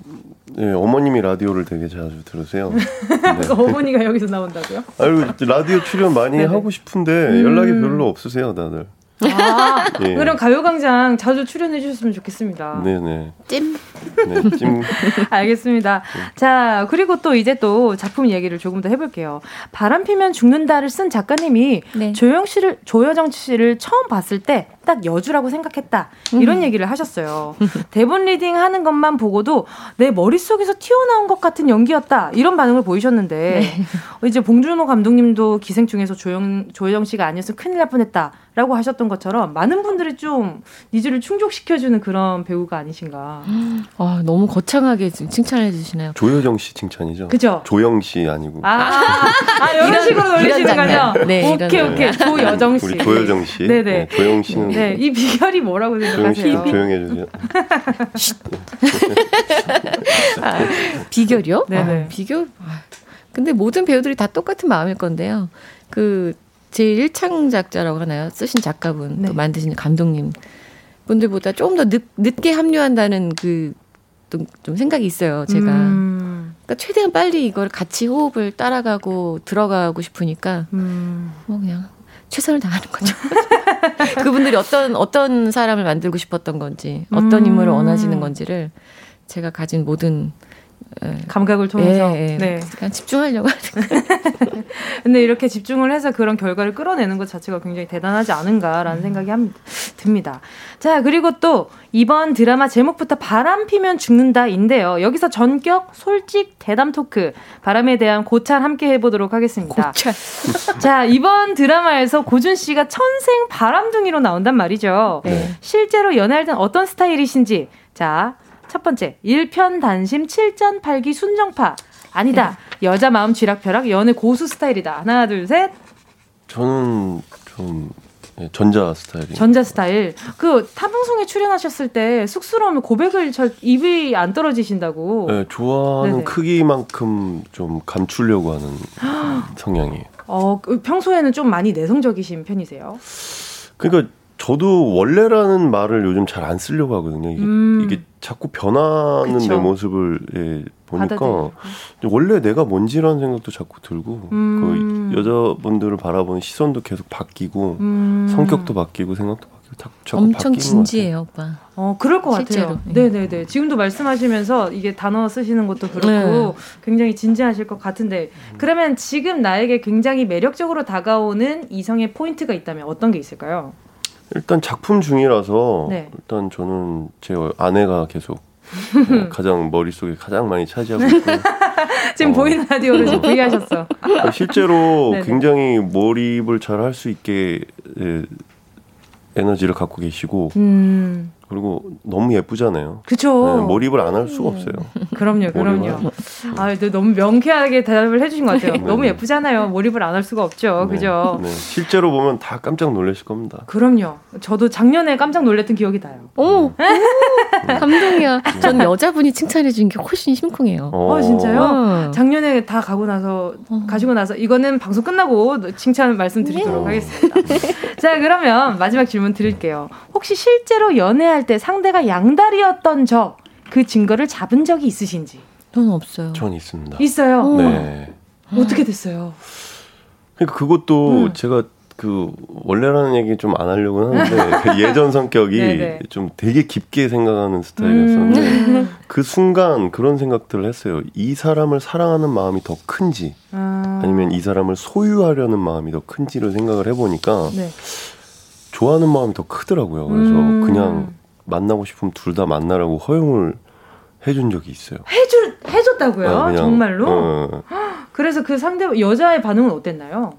네, 어머님이 라디오를 되게 자주 들으세요. 네. 어머니가 여기서 나온다고요? 아유 라디오 출연 많이 네네. 하고 싶은데 연락이 음. 별로 없으세요 다들. 아, 예. 그럼 가요광장 자주 출연해 주셨으면 좋겠습니다. 네네. 찜. 네, 찜. 알겠습니다. 자, 그리고 또 이제 또 작품 얘기를 조금 더 해볼게요. 바람 피면 죽는다를 쓴 작가님이 네. 조영 씨를, 조여정 씨를 처음 봤을 때 딱 여주라고 생각했다. 이런 음. 얘기를 하셨어요. 대본 리딩 하는 것만 보고도 내 머릿속에서 튀어나온 것 같은 연기였다. 이런 반응을 보이셨는데, 네. 이제 봉준호 감독님도 기생충에서 조영, 조여정 씨가 아니었으면 큰일 날 뻔했다. 라고 하셨던 것처럼 많은 분들이 좀 needs를 충족시켜주는 그런 배우가 아니신가. 아, 너무 거창하게 칭찬해 주시네요. 조여정 씨 칭찬이죠? 그죠? 조영 씨 아니고. 아, 아 이런, 이런 식으로 놀리시는 거죠? 네. 오케이, 오케이. 조여정 씨. 우리 조여정 씨. 네네. 네, 조영 씨는. 네, 이 비결이 뭐라고 생각하세요? 조용해 주세요. 아, 비결이요? 네네. 아, 비결? 아, 근데 모든 배우들이 다 똑같은 마음일 건데요. 그 제일 1창 작자라고 하나요? 쓰신 작가분, 네. 또 만드신 감독님 분들보다 조금 더 늦, 늦게 합류한다는 그, 좀, 좀 생각이 있어요, 제가. 음. 그러니까 최대한 빨리 이걸 같이 호흡을 따라가고 들어가고 싶으니까, 음. 뭐 그냥 최선을 다하는 거죠. 그분들이 어떤, 어떤 사람을 만들고 싶었던 건지, 어떤 음. 인물을 원하시는 건지를 제가 가진 모든 예. 감각을 통해서 예, 예. 네. 그냥 집중하려고 하는 근데 이렇게 집중을 해서 그런 결과를 끌어내는 것 자체가 굉장히 대단하지 않은가라는 음. 생각이 합니다, 듭니다. 자, 그리고 또 이번 드라마 제목부터 바람 피면 죽는다인데요. 여기서 전격 솔직 대담 토크 바람에 대한 고찰 함께 해보도록 하겠습니다. 고찰. 자, 이번 드라마에서 고준 씨가 천생 바람둥이로 나온단 말이죠. 네. 실제로 연애할 땐 어떤 스타일이신지 자, 첫 번째, 일편단심 7전 8기 순정파. 아니다. 네. 여자 마음 쥐락펴락 연애 고수 스타일이다. 하나, 둘, 셋. 저는 좀 네, 전자 스타일. 전자 스타일. 그 타방송에 출연하셨을 때 쑥스러우면 고백을 잘 입이 안 떨어지신다고. 네, 좋아하는 네네. 크기만큼 좀 감추려고 하는 성향이에요. 어, 그 평소에는 좀 많이 내성적이신 편이세요? 그러니까 저도 원래라는 말을 요즘 잘 안 쓰려고 하거든요. 이게, 음. 이게 자꾸 변하는 그쵸. 내 모습을 예, 보니까 원래 내가 뭔지라는 생각도 자꾸 들고 음. 그 여자분들을 바라보는 시선도 계속 바뀌고 음. 성격도 바뀌고 생각도 바뀌고 자꾸, 자꾸 엄청 진지해요, 오빠. 어, 그럴 것 실제로. 같아요. 네, 네, 네. 지금도 말씀하시면서 이게 단어 쓰시는 것도 그렇고 네. 굉장히 진지하실 것 같은데 그러면 지금 나에게 굉장히 매력적으로 다가오는 이성의 포인트가 있다면 어떤 게 있을까요? 일단 작품 중이라서 네. 일단 저는 제 아내가 계속 어, 가장 머릿속에 가장 많이 차지하고 있고 지금 어, 보이는 라디오를 좀 부위하셨어. 실제로 굉장히 몰입을 잘 할 수 있게 예, 에너지를 갖고 계시고 음. 그리고 너무 예쁘잖아요. 그렇죠. 네, 몰입을 안 할 수가 없어요. 그럼요, 그럼요. 아, 너무 명쾌하게 대답을 해주신 것 같아요. 네. 너무 예쁘잖아요. 몰입을 안 할 수가 없죠, 네. 그죠? 네. 실제로 보면 다 깜짝 놀라실 겁니다. 그럼요. 저도 작년에 깜짝 놀랐던 기억이 나요. 오, 오 감동이야. 전 여자분이 칭찬해 준 게 훨씬 심쿵해요. 어, 진짜요? 어. 작년에 다 가고 나서 어. 가지고 나서 이거는 방송 끝나고 칭찬 말씀드리도록 네. 하겠습니다. 자, 그러면 마지막 질문 드릴게요. 혹시 실제로 연애 연애 할 때 상대가 양다리였던 적, 그 증거를 잡은 적이 있으신지? 저는 없어요. 전 있습니다. 있어요? 네. 어떻게 됐어요? 그러니까 그것도 음. 제가 그 원래라는 얘기 좀 안 하려고 하는데 그 예전 성격이 네, 네. 좀 되게 깊게 생각하는 스타일이었었는데 음. 그 순간 그런 생각들을 했어요. 이 사람을 사랑하는 마음이 더 큰지 아. 아니면 이 사람을 소유하려는 마음이 더 큰지를 생각을 해보니까 네. 좋아하는 마음이 더 크더라고요. 그래서 음. 그냥 만나고 싶으면 둘 다 만나라고 허용을 해준 적이 있어요. 해줄 해줬다고요? 아, 그냥, 정말로? 어. 그래서 그 상대 여자의 반응은 어땠나요?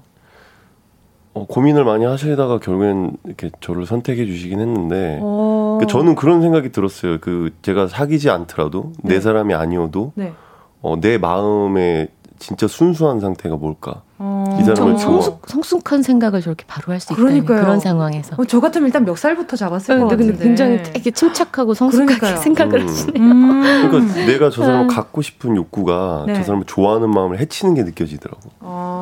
어, 고민을 많이 하시다가 결국엔 이렇게 저를 선택해 주시긴 했는데 어... 그 저는 그런 생각이 들었어요. 그 제가 사귀지 않더라도 네. 내 사람이 아니어도 네. 어, 내 마음에 진짜 순수한 상태가 뭘까? 어, 이 사람을 성숙, 성숙한 생각을 저렇게 바로 할 수 있다는 그런 상황에서. 어, 저 같으면 일단 몇 살부터 잡았을 네, 것 같은데. 근데 굉장히 되게 침착하고 성숙하게 그러니까요. 생각을 음. 하시네요. 음. 그러니까 내가 저 사람을 음. 갖고 싶은 욕구가 네. 저 사람을 좋아하는 마음을 해치는 게 느껴지더라고. 어,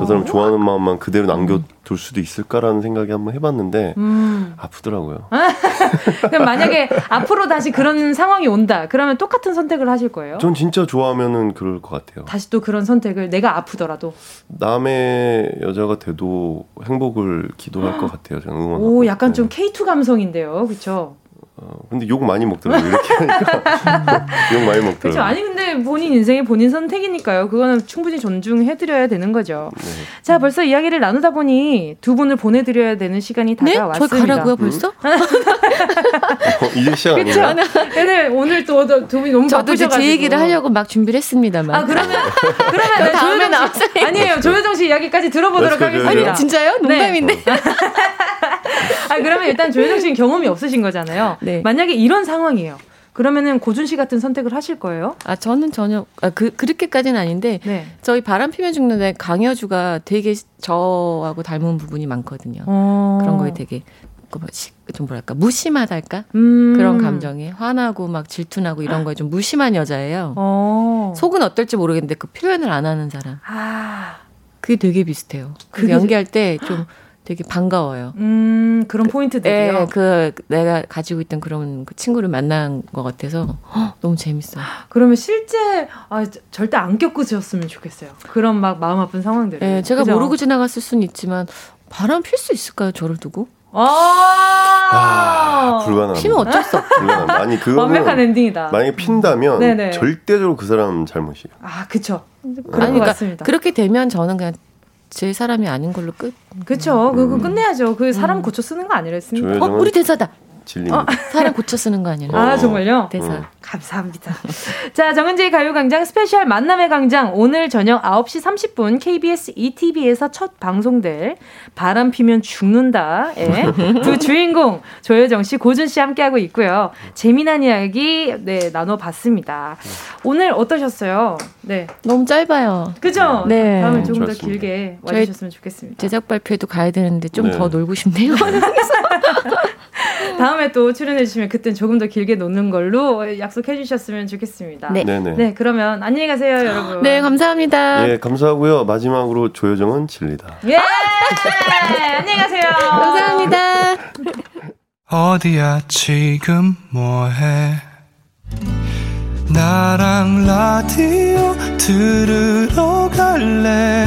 저 사람 좋아하는 마음만 그대로 남겨둘 수도 있을까라는 생각이 한번 해봤는데 음. 아프더라고요. 그럼 만약에 앞으로 다시 그런 상황이 온다. 그러면 똑같은 선택을 하실 거예요? 전 진짜 좋아하면은 그럴 것 같아요. 다시 또 그런 선택을 내가 아프더라도. 남의 여자가 돼도 행복을 기도할 것 같아요. 저는 응원. 오, 약간 좀 K2 감성인데요, 그렇죠? 어, 근데 욕 많이 먹더라고요. 이렇게 하니까. 욕 많이 먹더라고요. 그렇죠. 아니, 근데 본인 인생의 본인 선택이니까요. 그거는 충분히 존중해드려야 되는 거죠. 네. 자, 벌써 이야기를 나누다 보니 두 분을 보내드려야 되는 시간이 네? 다가왔습니다. 저 가라고요, 벌써? 음? 어, 이제 시작 아니에요? 근데 오늘 또 두 분이 너무 저도 이제 제 얘기를 하려고 막 준비를 했습니다만. 아, 그러면, 그러면 다음에 나왔어요. 아니에요. 조효정 씨 이야기까지 들어보도록 하겠습니다. 아니, 진짜요? 네. 농담인데. 네. 아, 그러면 일단 조효정 씨는 경험이 없으신 거잖아요. 네. 네. 만약에 이런 상황이에요. 그러면은 고준 씨 같은 선택을 하실 거예요? 아 저는 전혀 아, 그 그렇게까지는 아닌데 네. 저희 바람 피면 죽는데 강여주가 되게 저하고 닮은 부분이 많거든요. 어. 그런 거에 되게 그뭐좀 뭐랄까 무심하달까 음. 그런 감정에 화나고 막 질투나고 이런 거에 좀 무심한 여자예요. 어. 속은 어떨지 모르겠는데 그 표현을 안 하는 사람. 아. 그게 되게 비슷해요. 그 연기할 때 좀 되게 반가워요. 음, 그런 그, 포인트들이요. 네, 그 내가 가지고 있던 그런 그 친구를 만난 것 같아서 허, 너무 재밌어요. 그러면 실제 아, 절대 안 겪으셨으면 좋겠어요. 그런 막 마음 아픈 상황들. 네, 제가 그죠? 모르고 지나갔을 수는 있지만 바람 필 수 있을까요, 저를 두고? 아, 아 불가능. 피면 어쩔 수 없어. 불가능. 아니 그거 완벽한 엔딩이다. 만약에 핀다면 네네. 절대적으로 그 사람 잘못이에요. 아, 그쵸. 그런 아니, 그러니까 같습니다. 그렇게 되면 저는 그냥 제 사람이 아닌 걸로 끝. 그렇죠. 음. 그거 끝내야죠. 그 사람 음. 고쳐 쓰는 거 아니랬습니까? 어, 우리 대사다. 질립니다. 어, 사람 고쳐 쓰는 거 아니에요? 아, 정말요? 대사. 음. 감사합니다. 자, 정은지의 가요광장 스페셜 만남의 광장. 오늘 저녁 9시 30분 KBS 2TV에서 첫 방송될 바람 피면 죽는다의 두 주인공 조여정 씨, 고준 씨 함께하고 있고요. 재미난 이야기, 네, 나눠봤습니다. 오늘 어떠셨어요? 네. 너무 짧아요. 그죠? 네. 다음에 조금 더 길게 와주셨으면 좋겠습니다. 제작 발표에도 가야 되는데 좀더 네. 놀고 싶네요. 다음에 또 출연해 주시면 그땐 조금 더 길게 노는 걸로 약속해 주셨으면 좋겠습니다. 네. 네네. 네, 그러면 안녕히 가세요, 여러분. 네, 감사합니다. 예, 감사하고요. 마지막으로 조효정은 진리다. 예! 안녕히 가세요. 감사합니다. 어디야 지금 뭐해? 나랑 라디오 들으러 갈래?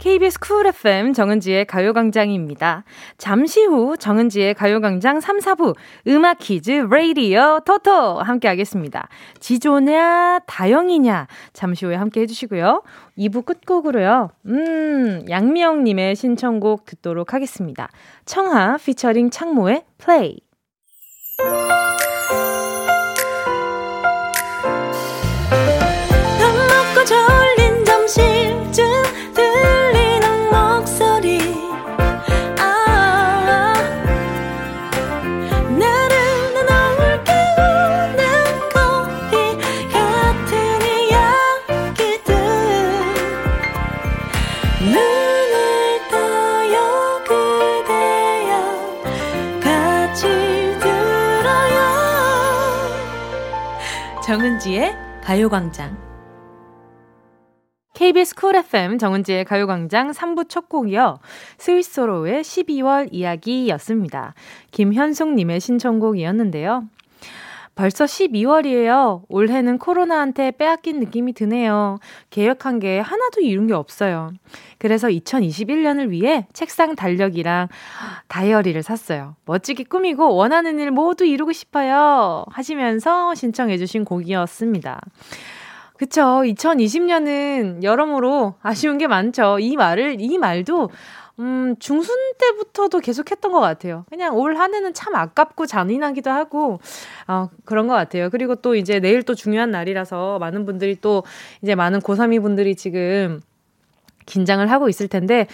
KBS 쿨 FM 정은지의 가요광장입니다. 잠시 후 정은지의 가요광장 3, 4부 음악 퀴즈 레이디오 토토 함께 하겠습니다. 지조냐 다영이냐 잠시 후에 함께 해주시고요. 2부 끝곡으로요. 음 양미영님의 신청곡 듣도록 하겠습니다. 청하 피처링 창모의 플레이 정은지의 가요광장. KBS 쿨 FM 정은지의 가요광장 3부 첫 곡이요. 스위스로의 12월 이야기였습니다. 김현숙님의 신청곡이었는데요. 벌써 12월이에요. 올해는 코로나한테 빼앗긴 느낌이 드네요. 계획한 게 하나도 이룬 게 없어요. 그래서 2021년을 위해 책상 달력이랑 다이어리를 샀어요. 멋지게 꾸미고 원하는 일 모두 이루고 싶어요. 하시면서 신청해주신 곡이었습니다. 그쵸. 2020년은 여러모로 아쉬운 게 많죠. 이 말을, 이 말도 음, 중순 때부터도 계속 했던 것 같아요. 그냥 올 한 해는 참 아깝고 잔인하기도 하고, 어, 그런 것 같아요. 그리고 또 이제 내일 또 중요한 날이라서 많은 분들이 또 이제 많은 고3이 분들이 지금 긴장을 하고 있을 텐데,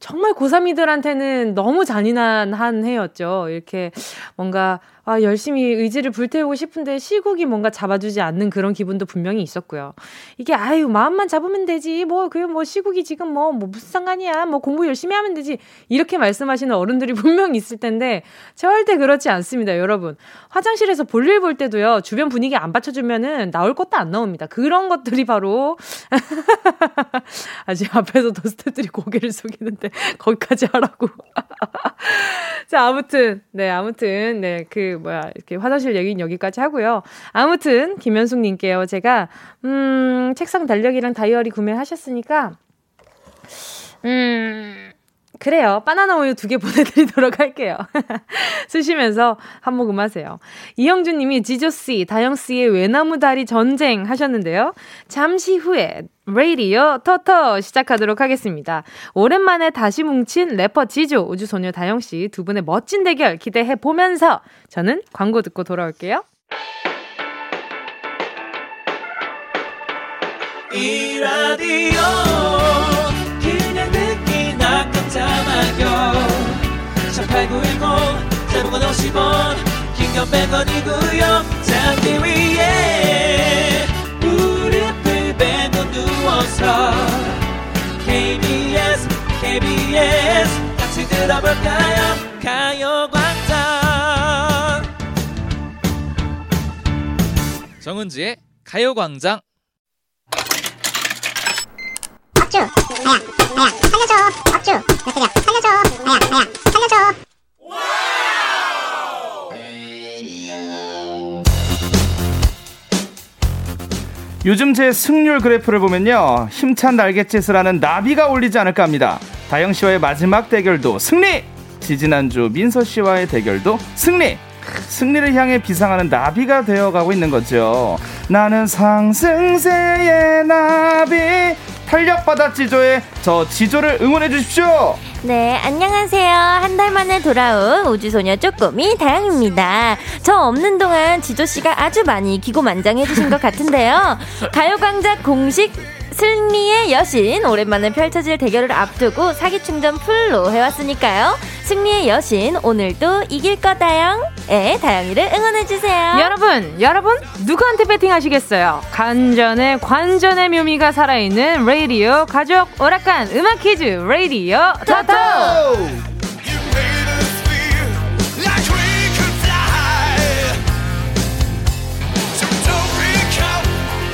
정말 고3이들한테는 너무 잔인한 한 해였죠. 이렇게 뭔가 아, 열심히 의지를 불태우고 싶은데 시국이 뭔가 잡아주지 않는 그런 기분도 분명히 있었고요. 이게 아유 마음만 잡으면 되지. 뭐 그뭐 뭐 시국이 지금 뭐, 뭐 무슨 상관이야. 뭐 공부 열심히 하면 되지. 이렇게 말씀하시는 어른들이 분명히 있을 텐데 절대 그렇지 않습니다 여러분. 화장실에서 볼일 볼 때도요 주변 분위기 안 받쳐주면은 나올 것도 안 나옵니다. 그런 것들이 바로 아직 앞에서도 스태프들이 고개를 숙이는데 거기까지 하라고. 자 아무튼 네 아무튼 네그 뭐야 이렇게 화장실 얘기는 여기까지 하고요. 아무튼 김현숙님께요. 제가 음 책상 달력이랑 다이어리 구매하셨으니까 음. 그래요. 바나나 우유 두 개 보내드리도록 할게요. 쓰시면서 한 모금 하세요. 이영준 님이 지조씨, 다영씨의 외나무 다리 전쟁 하셨는데요. 잠시 후에 레이디오 터터 시작하도록 하겠습니다. 오랜만에 다시 뭉친 래퍼 지조, 우주소녀 다영씨 두 분의 멋진 대결 기대해 보면서 저는 광고 듣고 돌아올게요. 이 라디오 깜짝마요. 18910 대목원 50원 긴건 100원이고요. 잠기 위에 무릎을 누워서 KBS KBS 같이 들어볼까요? 가요광장. 정은지의 가요광장. 업주 아야 아야 살려줘 업주 몇 살려줘 아야 아야 살려줘 요즘 제 승률 그래프를 보면요. 힘찬 날갯짓을 하는 나비가 올리지 않을까 합니다. 다영 씨와의 마지막 대결도 승리! 지지난주 민서 씨와의 대결도 승리! 승리를 향해 비상하는 나비가 되어가고 있는 거죠. 나는 상승세의 나비 탄력받아 지조의 저 지조를 응원해 주십시오. 네, 안녕하세요. 한 달 만에 돌아온 우주소녀 쪼꼬미 다영입니다. 저 없는 동안 지조씨가 아주 많이 기고만장해주신 것 같은데요. 가요광장 공식 승리의 여신 오랜만에 펼쳐질 대결을 앞두고 사기 충전 full로 해왔으니까요. 승리의 여신 오늘도 이길 거다영. 에 다영이를 응원해 주세요. 여러분, 여러분 누구한테 배팅하시겠어요? 간전의 관전의 묘미가 살아있는 레이디오 가족 오락관 음악 퀴즈 레이디오 토토.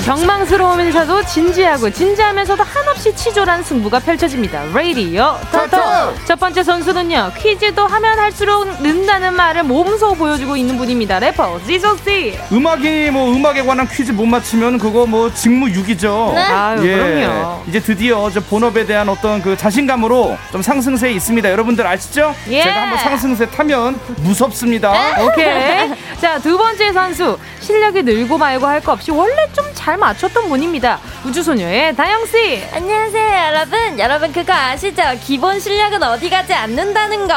경망스러우면서도 진지하고 진지하면서도 한없이 치졸한 승부가 펼쳐집니다. 레이디어 터터 첫 번째 선수는요 퀴즈도 하면 할수록 는다는 말을 몸소 보여주고 있는 분입니다. 래퍼 지소씨 음악이 뭐 음악에 관한 퀴즈 못 맞히면 그거 뭐 직무 유기죠. 네. 아유 예. 그럼요. 이제 드디어 저 본업에 대한 어떤 그 자신감으로 좀 상승세에 있습니다. 여러분들 아시죠? 예. 제가 한번 상승세 타면 무섭습니다. 오케이. 자 두 번째 선수 실력이 늘고 말고 할 거 없이 원래 좀잘 잘 맞췄던 분입니다. 우주소녀의 다영씨. 안녕하세요, 여러분. 여러분, 그거 아시죠? 기본 실력은 어디 가지 않는다는 거.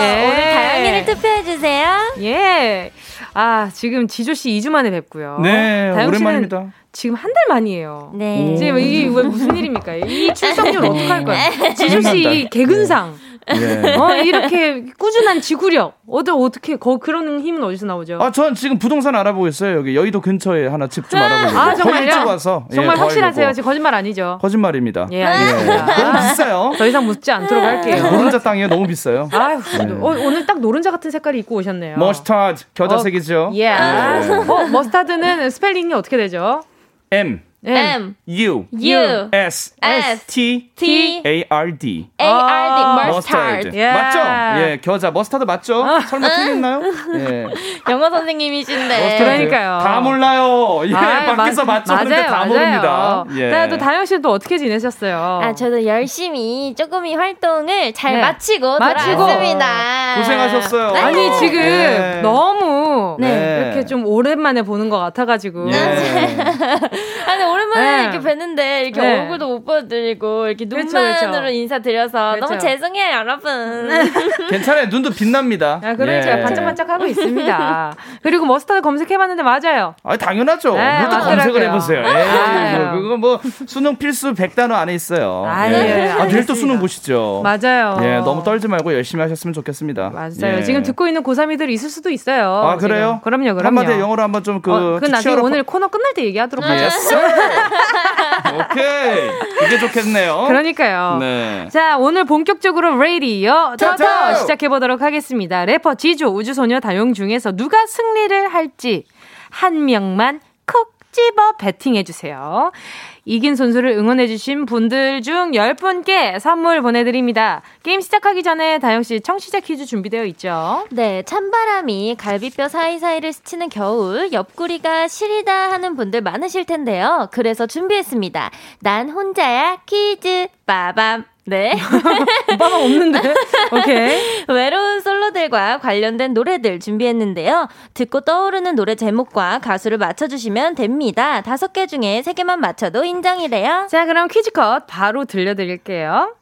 예. 오늘 다영이를 투표해주세요. 예. 아, 지금 지조씨 2주 만에 뵙고요. 네, 오랜만입니다. 지금 한 달 만이에요. 네. 지금 이게 무슨 일입니까? 이 출석률 어떡할 거야? 지조씨 개근상. 예. 어, 이렇게 꾸준한 지구력. 어디 어떻게 거 그런 힘은 어디서 나오죠? 아, 전 지금 부동산 알아보고 있어요. 여기 여의도 근처에 하나 집 좀 알아보고. 아, 정말요? 와서. 정말 예, 확실하세요. 지금 거짓말 아니죠? 거짓말입니다. 예, 알겠습니다. 예. 너무 비싸요. 더 이상 묻지 않도록 할게요. 노른자 땅이에요. 너무 비싸요. 아유, 예. 어, 오늘 딱 노른자 같은 색깔이 입고 오셨네요. 머스타드 겨자색이죠. 어, 예. 어, 머스타드는 스펠링이 어떻게 되죠? M M. U. U. S. S. T T A R D. A R D. 머스타드 맞죠? 예 겨자 머스타드 맞죠? 설마 틀렸나요? 예. 영어 선생님이신데. 그러니까요. 다 몰라요. 예 아, 밖에서 마, 맞췄는데 다 맞아요. 모릅니다. 예. 또 다영 씨는 또 어떻게 지내셨어요? 아 저도 열심히 조금이 활동을 잘 네. 마치고 마치고. 돌아왔습니다. 고생하셨어요. 네. 아니 지금 네. 너무 네. 이렇게 좀 오랜만에 보는 것 같아가지고. 예. 아니 오랜만에 네. 이렇게 뵀는데 이렇게 네. 얼굴도 못 보여드리고 이렇게 눈만으로 그렇죠. 인사드려서 그렇죠. 너무 죄송해요 여러분. 괜찮아요 눈도 빛납니다. 아, 그럼 예. 제가 반짝반짝 하고 있습니다. 그리고 머스타드 검색해봤는데 맞아요. 아 당연하죠. 네, 모두 검색을 해보세요. 에이, 그거 뭐 수능 필수 100단어 안에 있어요. 아, 예. 아, 내일 또 수능 보시죠. 맞아요. 예, 너무 떨지 말고 열심히 하셨으면 좋겠습니다. 맞아요. 예. 지금 듣고 있는 고3이들 있을 수도 있어요. 아 그래요? 지금. 그럼요, 그럼요. 한마디 영어로 한번 좀그 어, 그 나중에 오늘 코너 끝날 때 얘기하도록 하죠. 오케이. 이게 좋겠네요. 그러니까요. 네. 자, 오늘 본격적으로 레이디오 토토 시작해보도록 하겠습니다. 래퍼 지조 우주소녀 다영 중에서 누가 승리를 할지 한 명만 콕 집어 배팅해주세요. 이긴 선수를 응원해주신 분들 중 10분께 선물 보내드립니다. 게임 시작하기 전에 다영씨 청취자 퀴즈 준비되어 있죠? 네, 찬바람이 갈비뼈 사이사이를 스치는 겨울, 옆구리가 시리다 하는 분들 많으실 텐데요. 그래서 준비했습니다. 난 혼자야 퀴즈 빠밤. 네. 오빠가 없는데? 오케이. 외로운 솔로들과 관련된 노래들 준비했는데요. 듣고 떠오르는 노래 제목과 가수를 맞춰주시면 됩니다. 다섯 개 중에 세 개만 맞춰도 인정이래요. 자, 그럼 퀴즈 컷 바로 들려드릴게요.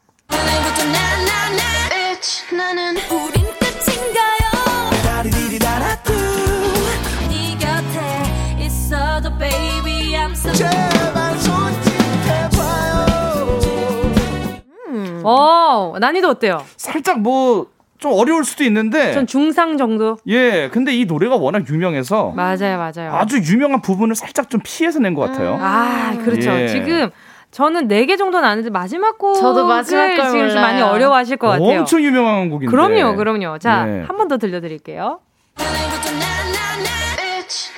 어, 난이도 어때요? 살짝 뭐, 좀 어려울 수도 있는데. 전 중상 정도? 예, 근데 이 노래가 워낙 유명해서. 맞아요, 맞아요. 아주 유명한 부분을 살짝 좀 피해서 낸 것 같아요. 음. 아, 그렇죠. 예. 지금. 저는 4개 정도는 아는데 마지막 곡 저도 마지막 걸 지금 몰라요. 많이 어려워하실 것 같아요. 엄청 유명한 곡인데. 그럼요, 그럼요. 자, 예. 한번 더 들려드릴게요.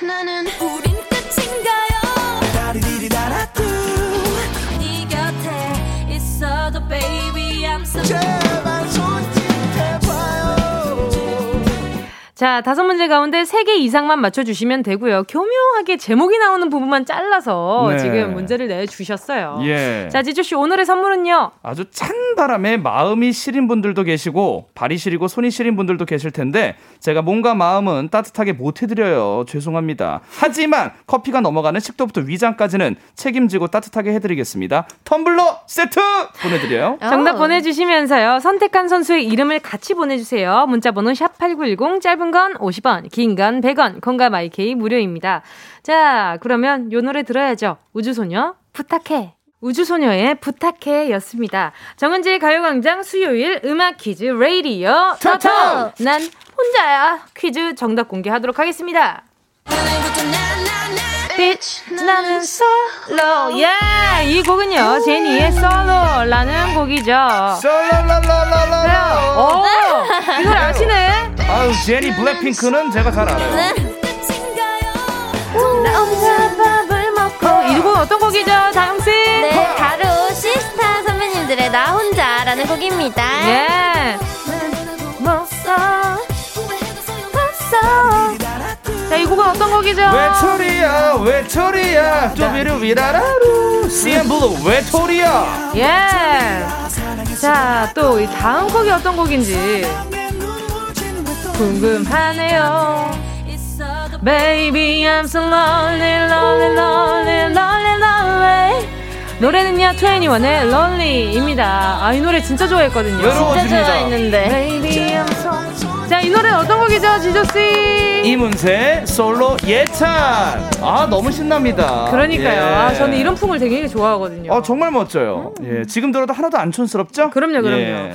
나는 우린 자, 다섯 문제 가운데 세 개 이상만 맞춰주시면 되고요. 교묘하게 제목이 나오는 부분만 잘라서 네. 지금 문제를 내주셨어요. 예. 자, 지주씨, 오늘의 선물은요? 아주 찬 바람에 마음이 시린 분들도 계시고, 발이 시리고 손이 시린 분들도 계실 텐데, 제가 몸과 마음은 따뜻하게 못해드려요. 죄송합니다. 하지만 커피가 넘어가는 식도부터 위장까지는 책임지고 따뜻하게 해드리겠습니다. 텀블러 세트 보내드려요. 정답 보내주시면서요. 선택한 선수의 이름을 같이 보내주세요. 문자번호 샵8910, 짧은 건 50원, 긴 건 100원, 콩과 마이케이 무료입니다. 자, 그러면 요 노래 들어야죠. 우주소녀, 부탁해. 우주소녀의 부탁해 였습니다. 정은지의 가요광장 수요일 음악 퀴즈 레이디어 터터! 난 혼자야. 퀴즈 정답 공개하도록 하겠습니다. 빛 나는 솔로 예! 이 곡은요 제니의 솔로라는 곡이죠 솔로라라라라 오 이걸 아시네 아유 제니 블랙핑크는 제가 잘 알아요. 네. 이 곡은 어떤 곡이죠 다영 씨? 네 바로 시스타 선배님들의 나 혼자라는 곡입니다. 예. 자, 이 곡은 어떤 곡이죠? 외톨이야, 외톨이야, 쪼비루 위라라루, CN블루, 외톨이야. 예. 자, 또 이 다음 곡이 어떤 곡인지 궁금하네요. Baby, I'm so lonely, lonely, lonely, lonely, lonely. 노래는요, 21의 Lonely입니다. 아, 이 노래 진짜 좋아했거든요. 진짜 좋아했는데. Baby, I'm so 자, 이 노래는 어떤 곡이죠, 지조씨? 이문세 솔로 예찬. 아, 너무 신납니다. 그러니까요. 예. 아, 저는 이런 풍을 되게 좋아하거든요. 아, 정말 멋져요. 음. 예, 지금 들어도 하나도 안 촌스럽죠? 그럼요, 그럼요. 예.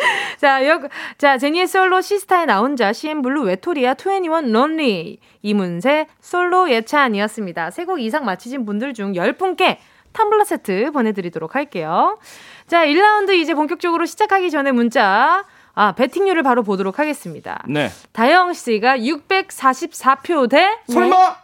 자, 여, 자, 제니의 솔로 시스타의 나 혼자, 씨엔블루 외톨이야 2NE1 Lonely, 이문세 솔로 예찬이었습니다. 세 곡 이상 맞히신 분들 중 10분께 텀블러 세트 보내드리도록 할게요. 자, 1라운드 이제 본격적으로 시작하기 전에 문자 아, 배팅률을 바로 보도록 하겠습니다. 네. 다영 씨가 644표 대 설마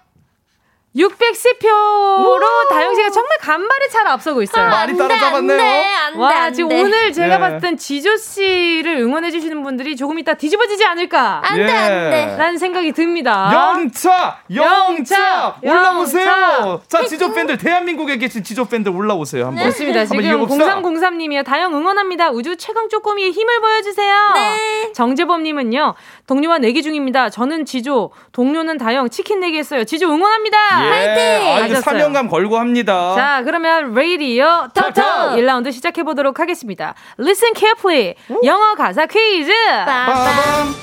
610표로 다영 씨가 정말 간발의 차로 앞서고 있어요. 아, 많이 따라잡았네요. 안 돼, 와, 지금 오늘 제가 네. 봤을 땐 지조 씨를 응원해 주시는 분들이 조금 이따 뒤집어지지 않을까? 안 돼, 예. 안 돼. 라는 생각이 듭니다. 영차! 영차! 올라오세요! 영차. 자, 지조 팬들, 대한민국에 계신 지조 팬들 올라오세요. 한번. 좋습니다. 지금 0303님이요. 다영 응원합니다. 우주 최강 쪼꼬미의 힘을 보여주세요. 네. 정재범님은요. 동료와 내기 중입니다. 저는 지조, 동료는 다영, 치킨 내기 했어요. 지조 응원합니다. 예. 화이팅! 아, 이거 사명감 걸고 합니다. 자, 그러면 레이디오 터터 1라운드 시작해 보도록 하겠습니다. Listen carefully. 영어 가사 퀴즈. 빠밤.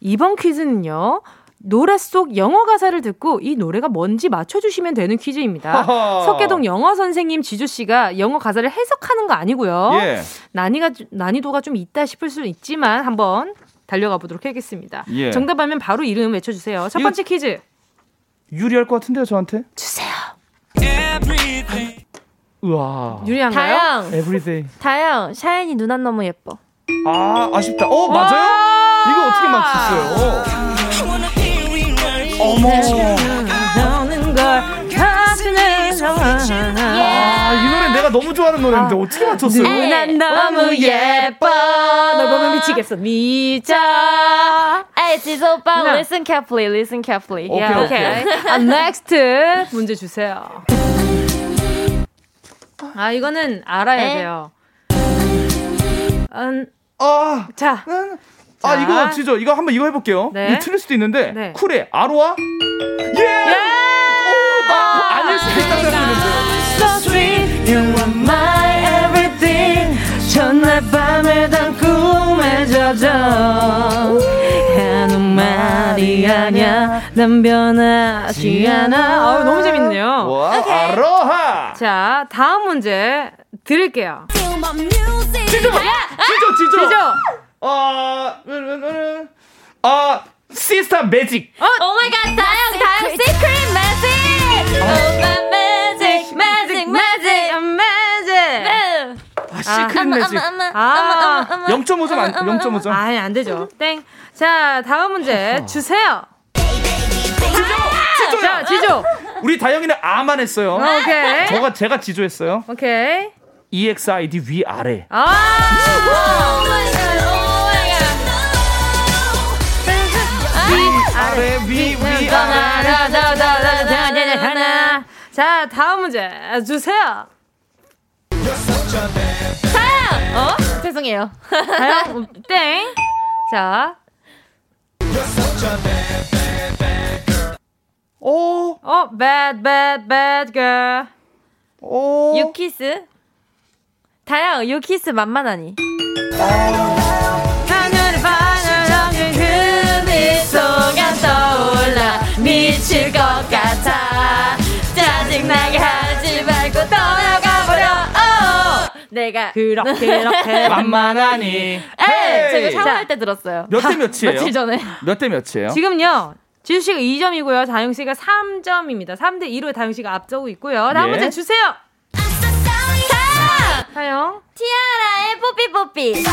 이번 퀴즈는요. 노래 속 영어 가사를 듣고 이 노래가 뭔지 맞춰주시면 되는 퀴즈입니다. 석계동 영어 선생님 지조 씨가 영어 가사를 해석하는 거 아니고요. 예. 난이가 난이도가 좀 있다 싶을 수는 있지만 한번 달려가 보도록 하겠습니다. 예. 정답하면 바로 이름 외쳐주세요. 첫 번째 퀴즈. 유리할 것 같은데요, 저한테? 주세요. 우와. 유리한가요? 다영. Everyday. 다영, 샤이니 누나 너무 예뻐. 아, 아쉽다. 어, 맞아요? 이거 어떻게 맞췄어요? 어머. 아, 이 노래 내가 너무 좋아하는 노래인데 어떻게 맞췄어요? 누나 너무 예뻐. 널 보면 미치겠어. 미쳐. Hey, 지소 오빠, no. listen carefully, listen carefully. 오케이, yeah. 오케이. 아, next 문제 주세요. 아, 이거는 알아야 에? 돼요. 음, 아, 자. 아, 이거 진짜 이거 한번 이거 해볼게요. 네. 이거 틀릴 수도 있는데 네. 쿨의 아로아 예! 예! 오, 나 아닐 수도 있다 생각했는데. So sweet, you are my everything. 전날 밤에 단 꿈에 젖어. 말이 아냐, 난 변하지 않아. 어, 너무 재밌네요. 와, 아로하. 자, 다음 문제 드릴게요. 지조, 지조, 지조. 지조. 어, 어, 시스타 매직. 어, oh my God, 다영, 다영, 시크릿 Magic. oh my Magic, Magic, Magic, Magic. 아, 시크릿 매직. 아, 0.5점 안, 0.5점. 아니, 안 되죠. 땡. 자, 다음 문제 주세요. 지조! 지조! 자, 지조. 우리 다영이는 아만 했어요. 오케이. 저가 제가 지조했어요. 오케이. EXID 위 아래. 아! 자 다음 문제 주세요. 다영. 어? 죄송해요. 땡. 자 오. 어, bad, bad, bad girl. 오. 유키스? 다영, 유키스 만만하니? 하늘을 바라보는 그 미소가 떠올라 미칠 것 같아 짜증나게 하 내가 그렇게 그렇게 만만하니. 네, 제가 샤워할 때 들었어요. 몇 대 몇이에요? 며칠 전에. 몇 대 몇이에요? 지금요 지수 씨가 2점이고요 다영 씨가 3점입니다 3대 2로 다영 씨가 앞서고 있고요 다음 예. 문제 주세요 다영! 다영 티아라의 뽀삐 뽀삐. 자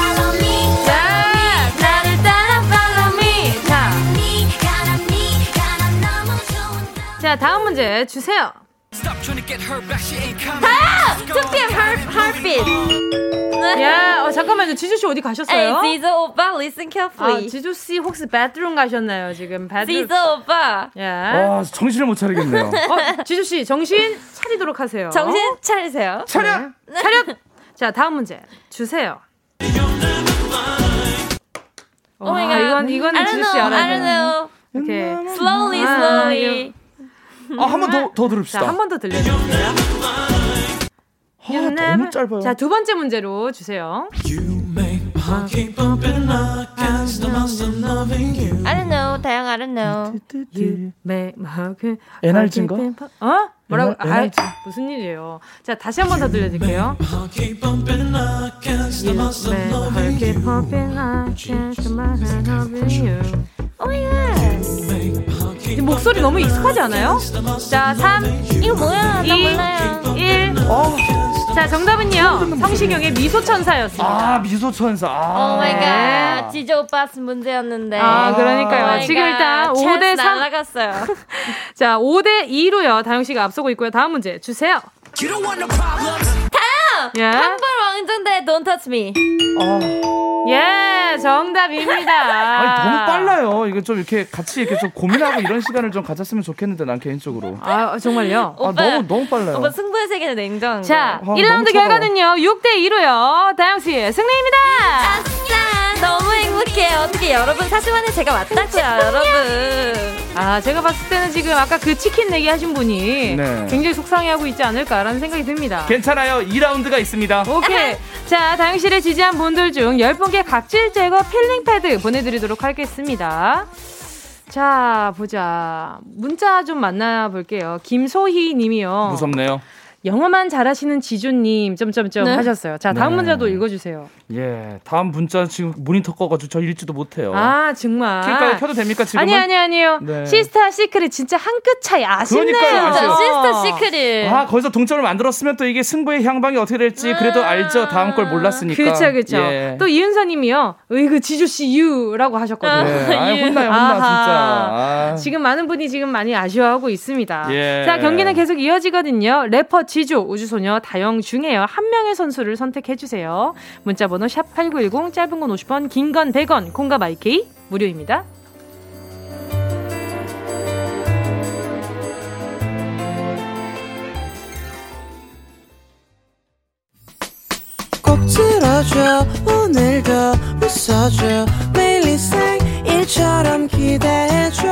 나를 따라 follow me 자, 자 다음 문제 주세요 다영! 2PM heartbeat. 야 어, 잠깐만요 지수 씨 어디 에이, 가셨어요? 지조 오빠, listen 아, carefully. 지조 씨 혹시 베드룸 가셨나요 지금 베드룸 지조 오빠. 야 와, 정신을 못 차리겠네요. 어, 지수 씨 정신 차리도록 하세요. 정신 차리세요. 차렷! 차렷. 자 다음 문제 주세요. Oh my 와, god. 이건 이거는 지수 씨 don't know. 이렇게 Slowly, 아, slowly. 아, 한 번 더, 더 들읍시다. 자한번 더 들려드릴게요. 아, 너무 짧아요. 자 두 번째 문제로 주세요. I don't know, 다영 I don't know. NRG인가? 어? 뭐라고? 아. 무슨 일이에요? 자 다시 한 번 더 들려드릴게요. Oh my god. 이 목소리 너무 익숙하지 않아요? 자 3, 이거 뭐야? 나 2, 몰라요. 1. 어. 자 정답은요 성시경의 미소천사였습니다. 아, 미소천사. 아. Oh my god. 지조 오빠 문제였는데. 아, 그러니까요. Oh 지금. 일단 찬스 5대 3. 날아갔어요. 자, 5대 2로요. 다영 씨가 앞서고 있고요. 다음 문제 주세요. 예. 한벌 왕정대 Don't touch me. 예, 정답입니다. 아니, 너무 빨라요. 이거 좀 이렇게 같이 이렇게 좀 고민하고 이런 시간을 좀 가졌으면 좋겠는데, 난 개인적으로. 아, 정말요? 아, 너무, 너무 빨라요. 오빠 승부의 세계는 냉정. 자, 아, 너무 1라운드 차가워. 결과는요. 6대 2로요. 다영 씨 승리입니다. 아싸! 너무 행복해. 어떻게 여러분 사시만에 제가 왔다고요, 여러분. 아, 제가 봤을 때는 지금 아까 그 치킨 내기 하신 분이 네. 굉장히 속상해하고 있지 않을까라는 생각이 듭니다. 괜찮아요. 2라운드가 있습니다. 오케이. 자, 다영 씨를 지지한 분들 중 10분께 각질 제거 필링 패드 보내드리도록 하겠습니다. 자, 보자. 문자 좀 만나볼게요. 김소희 님이요. 무섭네요. 영어만 잘하시는 지조님, 점점점 네. 하셨어요. 자, 다음 네. 문제도 읽어주세요. 예, 다음 문자 지금 모니터 꺼가지고 저 읽지도 못해요. 아, 정말. 킬까요? 켜도 됩니까, 지금은? 아니, 아니, 아니요. 네. 시스타 시크릿 진짜 한 끗 차이 아쉽네요. 그러니까요, 진짜. 시스터 시크릿. 아, 거기서 동점을 만들었으면 또 이게 승부의 향방이 어떻게 될지 그래도 알죠. 다음 걸 몰랐으니까. 그렇죠, 그렇죠. 예. 또 이은서 님이요. 으이그 지주씨 유라고 하셨거든요. 예. 아, 혼나요, 혼나. 진짜. 아. 지금 많은 분이 지금 많이 아쉬워하고 있습니다. 예. 자, 경기는 계속 이어지거든요. 래퍼 지주, 우주소녀, 다영 중에요. 한 명의 선수를 선택해 주세요. 문자 번호 샵 8910, 짧은 건 50원, 긴 건 100원, 콩과 마이케이, 무료입니다. 꼭 들어줘 오늘도 웃어줘 매일 일상일처럼 기대해줘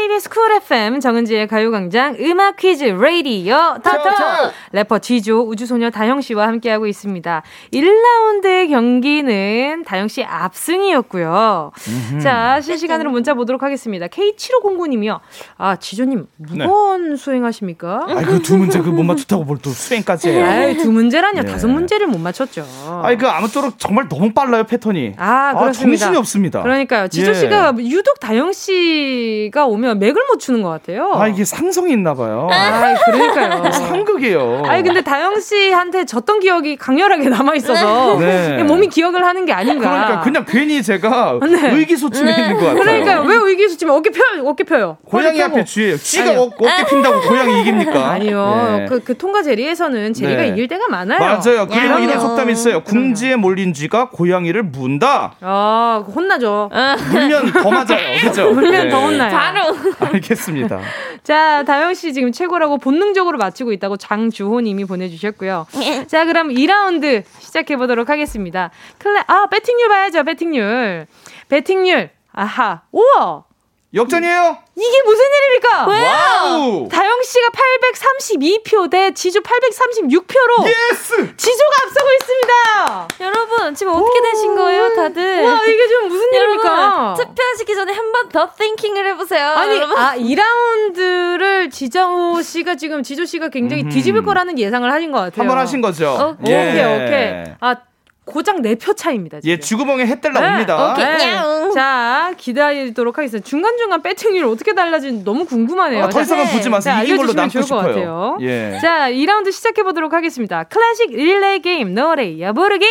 KBS 쿨 FM 정은지의 가요광장 음악 퀴즈 레이디어 터터 래퍼 지조 우주소녀 다영 씨와 함께하고 있습니다. 1라운드 경기는 다영 씨 압승이었고요. 자 실시간으로 문자 보도록 하겠습니다. K7509님이요. 아 지조님 묵언 수행하십니까? 아이, 그두 문제 그 못 맞췄다고 뭘 또 수행까지 해요. 아이, 두 문제라뇨. 예. 다섯 문제를 못 맞췄죠. 아이, 그 아무쪼록 정말 너무 빨라요, 패턴이. 아, 그렇습니다. 정신이 없습니다. 그러니까요. 지조 예. 씨가 유독 다영 씨가 오면 보면 맥을 못 추는 것 같아요. 아 이게 상성이 있나 봐요. 아 그러니까요. 상극이에요. 아니 근데 다영 씨한테 졌던 기억이 강렬하게 남아 있어서 네. 몸이 기억을 하는 게 아닌가. 그러니까 그냥 괜히 제가 네. 의기소침해 있는 것 같아요. 그러니까 왜 의기소침해? 어깨 펴 어깨 펴요. 고양이 앞에 쥐예요. 쥐가 어, 어깨 핀다고 고양이 이깁니까? 아니요. 네. 그, 그 통과 제리에서는 제리가 네. 이길 때가 많아요. 맞아요. 그리고 이런 속담이 있어요. 궁지에 몰린 쥐가 고양이를 문다. 아 혼나죠. 물면 더 맞아요. 그죠? 물면 더 혼나요. 바로. 알겠습니다. 자 다영 씨 지금 최고라고 본능적으로 맞히고 있다고 장주호 님이 보내주셨고요. 자 그럼 2라운드 시작해 보도록 하겠습니다. 클레 아 배팅률 봐야죠. 배팅률. 배팅률. 아하. 우와. 역전이에요? 이게 무슨 일입니까? Wow! 다영 씨가 832표 대 지조 836표로 yes! 지조가 앞서고 있습니다. 여러분 지금 어떻게 되신 거예요, 다들? 와 이게 좀 무슨 일입니까? 투표하시기 전에 한 번 더 thinking을 해보세요. 아니 여러분. 아 2라운드를 지정호 씨가 지금 지조 씨가 굉장히 음. 뒤집을 거라는 예상을 하신 것 같아요. 한 번 하신 거죠? 어, 예. 오케이 오케이. 아 고작 4표 차입니다. 지금. 예, 주구멍에 해달라 네, 옵니다. 오케이. 네. 자, 기다리도록 하겠습니다. 중간중간 배팅률 어떻게 달라진지 너무 궁금하네요. 아, 더 이상은 네. 보지 마세요. 이긴 걸로 남고 싶어요. 같아요. 예. 자, 2라운드 시작해보도록 하겠습니다. 클래식 릴레이 게임 노래 여부르기!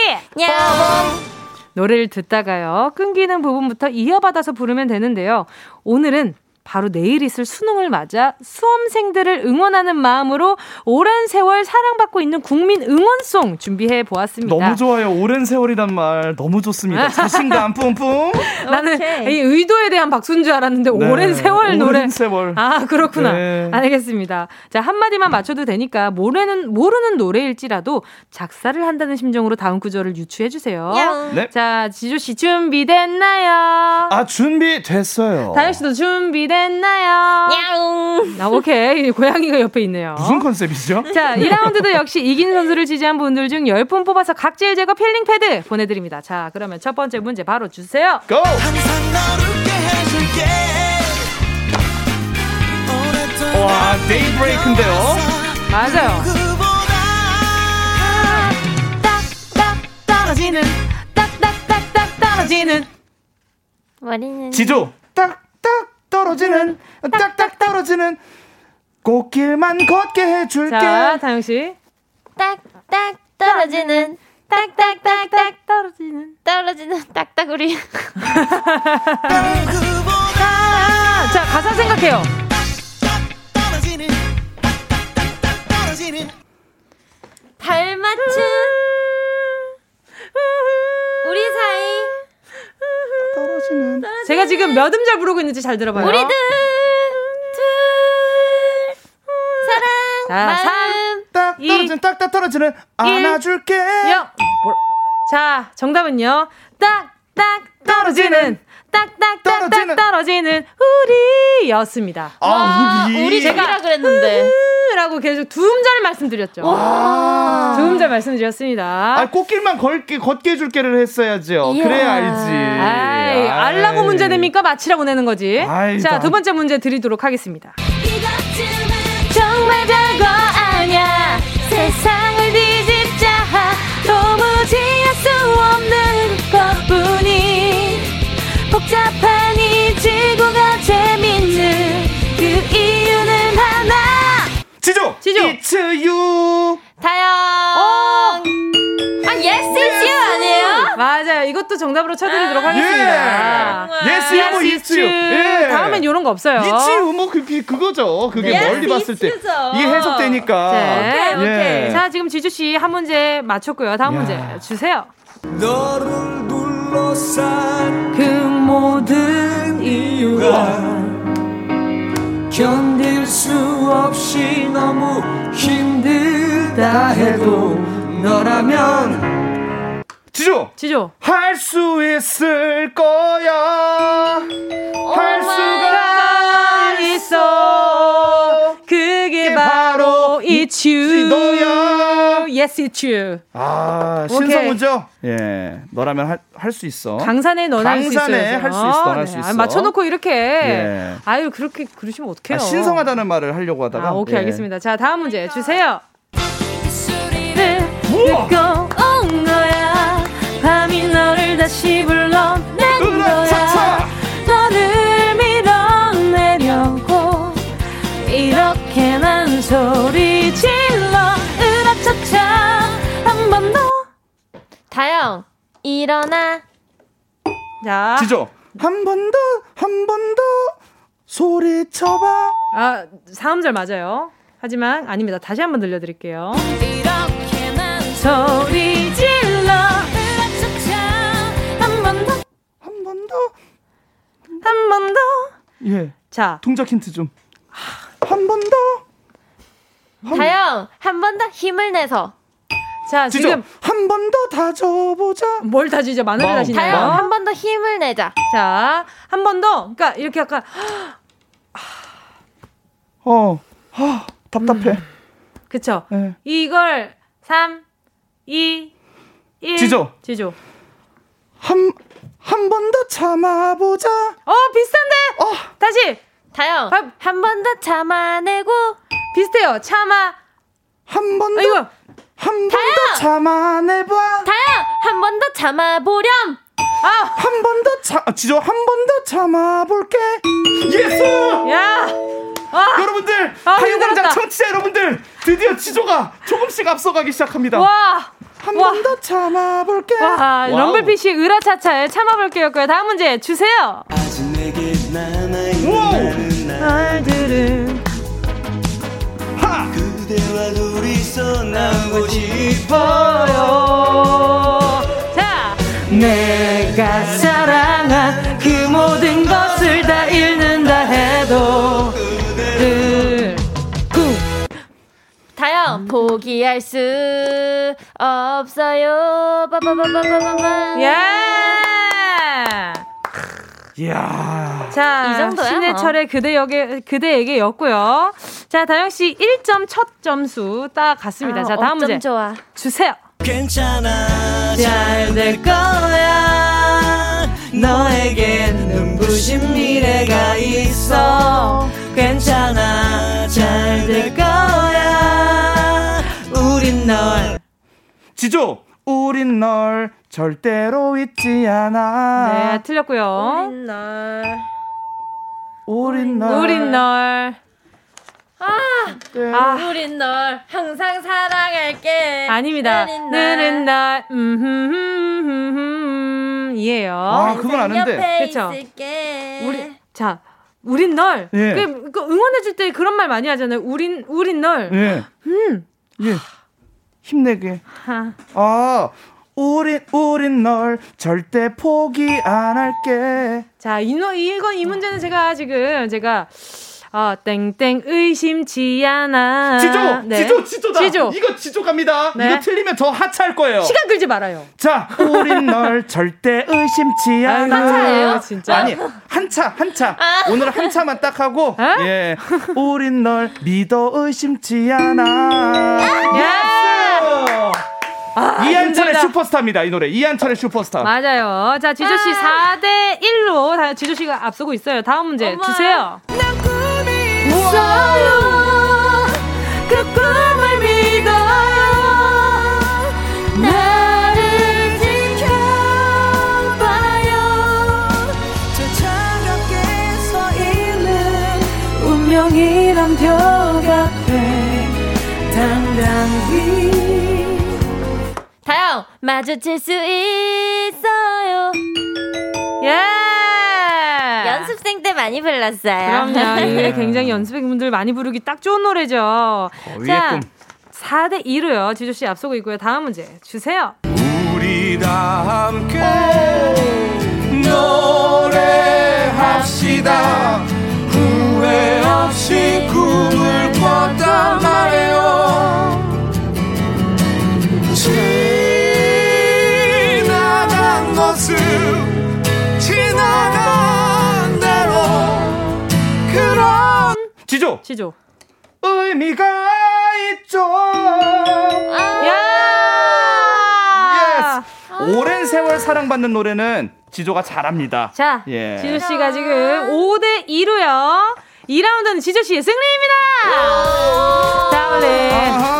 노래를 듣다가요. 끊기는 부분부터 이어받아서 부르면 되는데요. 오늘은 바로 내일 있을 수능을 맞아 수험생들을 응원하는 마음으로 오랜 세월 사랑받고 있는 국민 응원송 준비해 보았습니다. 너무 좋아요. 오랜 세월이란 말 너무 좋습니다. 자신감 뿜뿜. 나는 이 의도에 대한 박수인 줄 알았는데 네. 오랜 세월 노래. 오랜 세월. 아 그렇구나. 네. 알겠습니다. 자 한마디만 맞춰도 되니까 모르는 모르는 노래일지라도 작사를 한다는 심정으로 다음 구절을 유추해 주세요. 네. 자 지조 씨 준비됐나요? 아 준비됐어요. 다현 씨도 준비됐. 됐나요? 야옹. 아, 오케이. 고양이가 옆에 있네요. 무슨 컨셉이죠? 자, 2라운드도 역시 이긴 선수를 지지한 분들 중 10분 뽑아서 각질 제거 필링 패드 보내드립니다. 자, 그러면 첫 번째 문제 바로 주세요. Go! 와, 데이브레이크인데요? 맞아요. 떨어지는 딱딱딱딱 떨어지는 머리는 지조 딱딱 떨어지는 딱딱 떨어지는 꽃길만 걷게 해줄게. 자, 다영 씨. 딱딱 떨어지는 딱딱딱딱 떨어지는 떨어지는 딱딱우리. 자, 가사 생각해요. 달맞춤 우리 사이 떨어지는. 제가 지금 몇 음절 부르고 있는지 잘 들어봐요. 우리들 둘 사랑 자, 마음 딱 떨어지는 딱딱 떨어지는 안아줄게. 영. 자, 정답은요. 딱딱 떨어지는 딱딱딱딱 떨어지는 우리였습니다. 아, 우리. 우리 제가 그랬는데. 라고 계속 두 음절 말씀드렸죠. 두 음절 말씀드렸습니다. 아, 꽃길만 걸게, 걷게 해줄게를 했어야죠. 이야. 그래야 알지. 아이, 알라고 문제 됩니까? 맞히라고 내는 거지. 아이, 자, 두 번째 문제 드리도록 하겠습니다. 정말 별거 아냐. 세상 지조! It's you! 다영! 어! 아, yes, it's you 아니에요? 맞아요. 이것도 정답으로 쳐드리도록 아, 하겠습니다. 예. Yes, you, it's you. 예. 다음엔 이런 거 없어요. It's you, 뭐, 그, 그거죠. 그게 yes, 멀리 봤을 때. you죠. 이게 해석되니까. 네. 오케이, 오케이. 예. 자, 지금 지주씨 한 문제 맞췄고요. 다음 야. 문제 주세요. 너를 둘러싼 그 모든 이유가 견딜 수 없이 너무 힘들다 해도 너라면 지조! 지조. 할 수 있을 거야. 할 수가 있어 it's you. 너야. Yes it's you. 아 신성우죠? 예 너라면 할 수 있어. 강산에 너나 할수 있어 강산에 할 수 있어 할수 네. 있어. 맞춰놓고 이렇게. 예. 아유 그렇게 그러시면 어떡해요? 아, 신성하다는 말을 하려고 하다가? 아, 오케이 예. 알겠습니다. 자 다음 문제 주세요. 우와. 듣고 온 거야. 밤이 너를 다시 불러낸 거야 소리 질러 으라차차. 한 번 더. 다영 일어나. 자. 지조. 한 번 더 한 번 더. 소리 쳐봐. 아 사음절 맞아요. 하지만 아닙니다. 다시 한번 들려드릴게요. 이렇게 난 소리 질러 으라차차. 한 번 더 한 번 더 한 번 더 예 자. 동작 힌트 좀 한 번 더. 다영, 한 번 더 힘을 내서. 자, 지금 한 번 더 다져보자. 뭘 다지죠? 마늘을 다시나요? 다영, 한 번 더 힘을 내자. 자, 한 번 더. 그러니까 이렇게 약간 어, 아, 답답해. 음. 그쵸? 네. 이걸 3, 2, 1. 지조. 지조. 한, 한 번 더 참아보자. 어, 비슷한데? 어. 다시. 다영. 한 번 더 참아내고. 비슷해요. 참아. 한 번 더. 이거. 한번 더 참아내봐. 다영, 한번 더 참아보렴. 아, 한 번 더 참, 지조 한 번 더 참아볼게. Yes! 야! 아, 여러분들, 아, 가요광장 청취자 여러분들, 드디어 지조가 조금씩 앞서가기 시작합니다. 와! 한 번 더 참아볼게. 와, 럼블피쉬 으라차차에 참아볼게였고요. 다음 문제 주세요. 날들은 하! 그대와 둘이서 나고 싶어요. 자, 내가 사랑한 그 모든 것을 다 잃는다 해도 다영 포기할 수 없어요. 빠바바바바바. 야. 이야. 자, 이 정도야. 신해철의 뭐. 그대에게 그대에게였고요. 자, 다영 씨 1점 첫 점수 딱 갔습니다. 아, 자, 다음 문제. 좋아. 주세요. 괜찮아. 잘 될 거야. 너에겐 눈부신 미래가 있어. 괜찮아. 잘 될 거야. 우린 널. 지조, 우린 널 절대로 잊지 않아. 네, 틀렸고요. 우린 널. 우린 널. 우린 널. 아, 네. 아, 우린 널 항상 사랑할게. 아닙니다. 느는 날, 음, 이에요. 아, 그건 아는데. 그쵸. 우리, 자, 우린 널. 예. 그, 그 응원해줄 때 그런 말 많이 하잖아요. 우린, 우린 널. 예. 음. 예. 힘내게. 하. 아, 우린, 우린 널 절대 포기 안 할게. 자, 이, 이건, 이 문제는 제가 지금, 제가, 아, 땡땡 의심치 않아. 지조! 네. 지조! 지조다! 지조. 이거 지조 갑니다. 네. 이거 틀리면 저 하차할 거예요. 시간 끌지 말아요. 자, 우린 널 절대 의심치 않아. 한차예요? 진짜? 아니, 한차, 한차. 아. 오늘 한차만 딱 하고, 에? 예. 우린 널 믿어 의심치 않아. Yes! 아, 이한철의 힘들다. 슈퍼스타입니다. 이 노래. 이한철의 슈퍼스타. 맞아요. 자, 지조 씨 아. 4대 1로 지조 씨가 앞서고 있어요. 다음 문제 엄마. 주세요. 있어요 마주칠 수 있어요 예 yeah. 연습생 때 많이 불렀어요. 그럼요. 이게 굉장히 연습생분들 많이 부르기 딱 좋은 노래죠. 어, 자, 4대 2로요. 지조 씨 앞서고 있고요. 다음 문제 주세요. 우리 다 함께 노래합시다. 후회 없이 꿈을 꿨단 말이에요. 지조. 지조. 의미가 있죠. 아~ 야! Yes. 오랜 세월 사랑받는 노래는 지조가 잘합니다. 자, 예. 지조 씨가 지금 5대 2로요. 2라운드는 지조 씨의 승리입니다. 다 올인.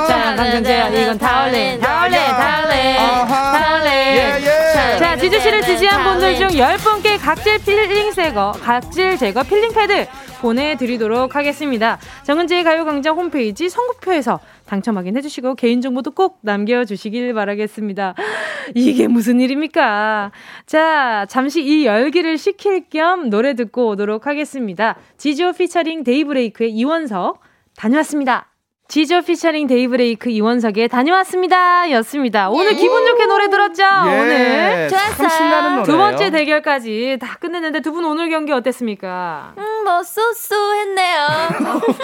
자, 강정재 이건 다올린. 다올린. 다올린. 다올린. 예, 예. 자, 지조 씨를 지지한 분들 중 10분께 각질 필링 제거, 각질 제거 필링 패드 보내드리도록 하겠습니다. 정은지의 가요광장 홈페이지 선곡표에서 당첨 확인해 주시고 개인정보도 꼭 남겨주시길 바라겠습니다. 이게 무슨 일입니까? 자, 잠시 이 열기를 식힐 겸 노래 듣고 오도록 하겠습니다. 지조 피처링 데이브레이크의 이원석 다녀왔습니다. 지조 피처링 데이브레이크 이원석의 다녀왔습니다. 였습니다. 오늘 예. 기분 좋게 노래 들었죠? 예. 오늘. 좋았어요. 두 번째 대결까지 다 끝냈는데 두 분 오늘 경기 어땠습니까? 음, 뭐, 쏘쏘했네요.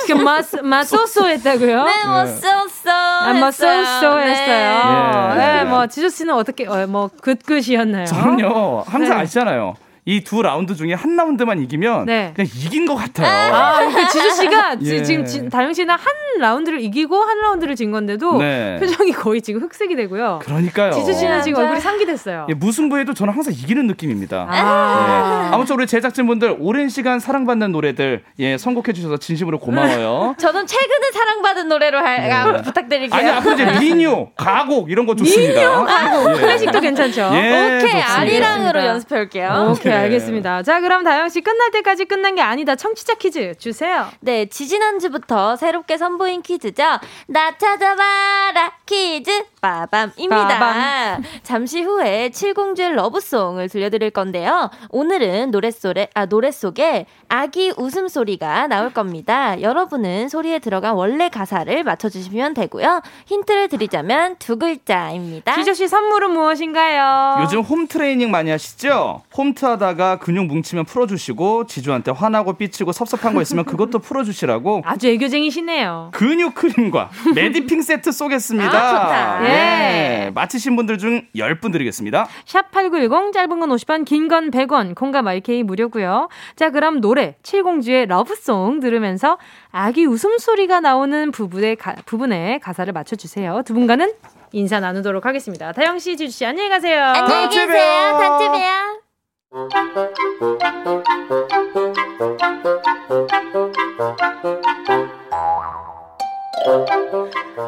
지금 마, 마, 쏘쏘 했다고요? 네, 뭐, 쏘쏘. 아, 뭐, 쏘쏘 했어요. 네, 네, 뭐, 지조 씨는 어떻게, 어, 뭐, 긋긋이었나요? 저는요, 항상 네. 아시잖아요. 이 두 라운드 중에 한 라운드만 이기면 네. 그냥 이긴 것 같아요. 아, 그 지수 씨가 예. 지금 다영 씨는 한 라운드를 이기고 한 라운드를 진 건데도 네. 표정이 거의 지금 흑색이 되고요. 그러니까요. 지수 씨는 지금 얼굴이 상기됐어요. 예, 무승부에도 저는 항상 이기는 느낌입니다. 아. 예. 아무튼 우리 제작진분들 오랜 시간 사랑받는 노래들 예, 선곡해 주셔서 진심으로 고마워요. 저는 최근에 사랑받은 노래로 할, 네. 아, 부탁드릴게요. 아니 앞으로 이제 민요, 가곡 이런 거 좋습니다. 민요, 가곡, 예. 클래식도 괜찮죠. 예, 오케이, 아리랑으로 연습해 올게요. 오케이. 네, 알겠습니다. 자, 그럼 다영 씨 끝날 때까지 끝난 게 아니다. 청취자 퀴즈 주세요. 네, 지지난주부터 새롭게 선보인 퀴즈죠. 나 찾아봐라 퀴즈 빠밤입니다. 빠밤. 잠시 후에 칠공주의 Love Song을 들려드릴 건데요. 오늘은 노래 속에 아 노래 속에 아기 웃음 소리가 나올 겁니다. 여러분은 소리에 들어간 원래 가사를 맞춰 주시면 되고요. 힌트를 드리자면 두 글자입니다. 지조 씨 선물은 무엇인가요? 요즘 home training 많이 하시죠? 홈트 하다가 근육 뭉치면 풀어주시고 지조한테 화나고 삐치고 섭섭한 거 있으면 그것도 풀어주시라고 아주 애교쟁이시네요. 근육 크림과 메디핑 세트 쏘겠습니다. 아, 좋다. 네. 네. 맞히신 분들 중 10분 드리겠습니다. 샵 8910 짧은 건 50원 긴 건 100원 콩과 마이케이 무료고요. 자 그럼 노래 칠공주의 Love Song 들으면서 아기 웃음소리가 나오는 부분의, 가, 부분의 가사를 맞춰주세요. 두 분과는 인사 나누도록 하겠습니다. 다영 씨, 지주 씨 안녕히 가세요. 안녕히 계세요. 단체 봬요.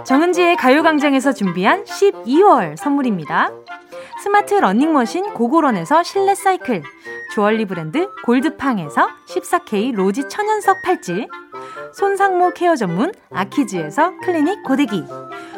정은지의 가요광장에서 준비한 12월 선물입니다. 스마트 러닝머신 고고런에서 실내 사이클, 주얼리 브랜드 골드팡에서 14K 로지 천연석 팔찌, 손상모 care 전문 아키즈에서 클리닉 고데기,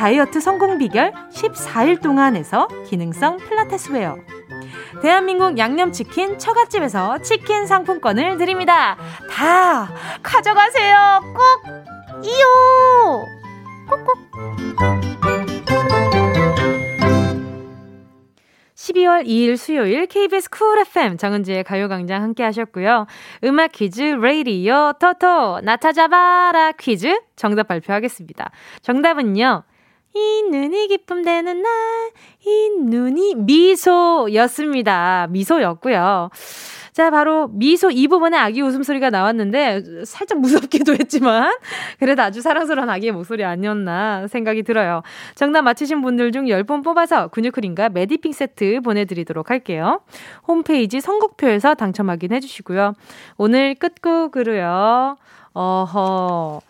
다이어트 성공 비결 14일 동안에서 기능성 필라테스 웨어, 대한민국 양념치킨 처갓집에서 치킨 상품권을 드립니다. 다 가져가세요. 꼭 이요. 꼭꼭. 12월 2일 수요일 KBS 쿨 FM 정은지의 가요광장 함께 하셨고요. 음악 퀴즈 레이디오 토토 나 찾아봐라 퀴즈 정답 발표하겠습니다. 정답은요. 이 눈이 기쁨 되는 날, 이 눈이 미소였습니다. 미소였고요. 자, 바로 미소 이 부분에 아기 웃음소리가 나왔는데 살짝 무섭기도 했지만 그래도 아주 사랑스러운 아기의 목소리 아니었나 생각이 들어요. 정답 맞히신 분들 중 10분 뽑아서 근육크림과 메디핑 세트 보내드리도록 할게요. 홈페이지 선곡표에서 당첨 확인해 주시고요. 오늘 끝곡으로요. 어허.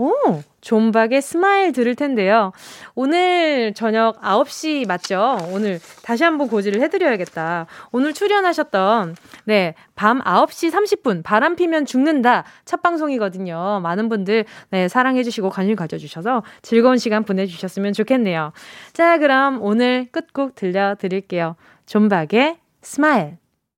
오, 존박의 Smile 들을 텐데요. 오늘 저녁 9시 맞죠? 오늘 다시 한번 고지를 해드려야겠다. 오늘 출연하셨던, 네, 밤 9시 30분, 바람 피면 죽는다. 첫 방송이거든요. 많은 분들, 네, 사랑해주시고 관심 가져주셔서 즐거운 시간 보내주셨으면 좋겠네요. 자, 그럼 오늘 끝곡 들려드릴게요. 존박의 스마일.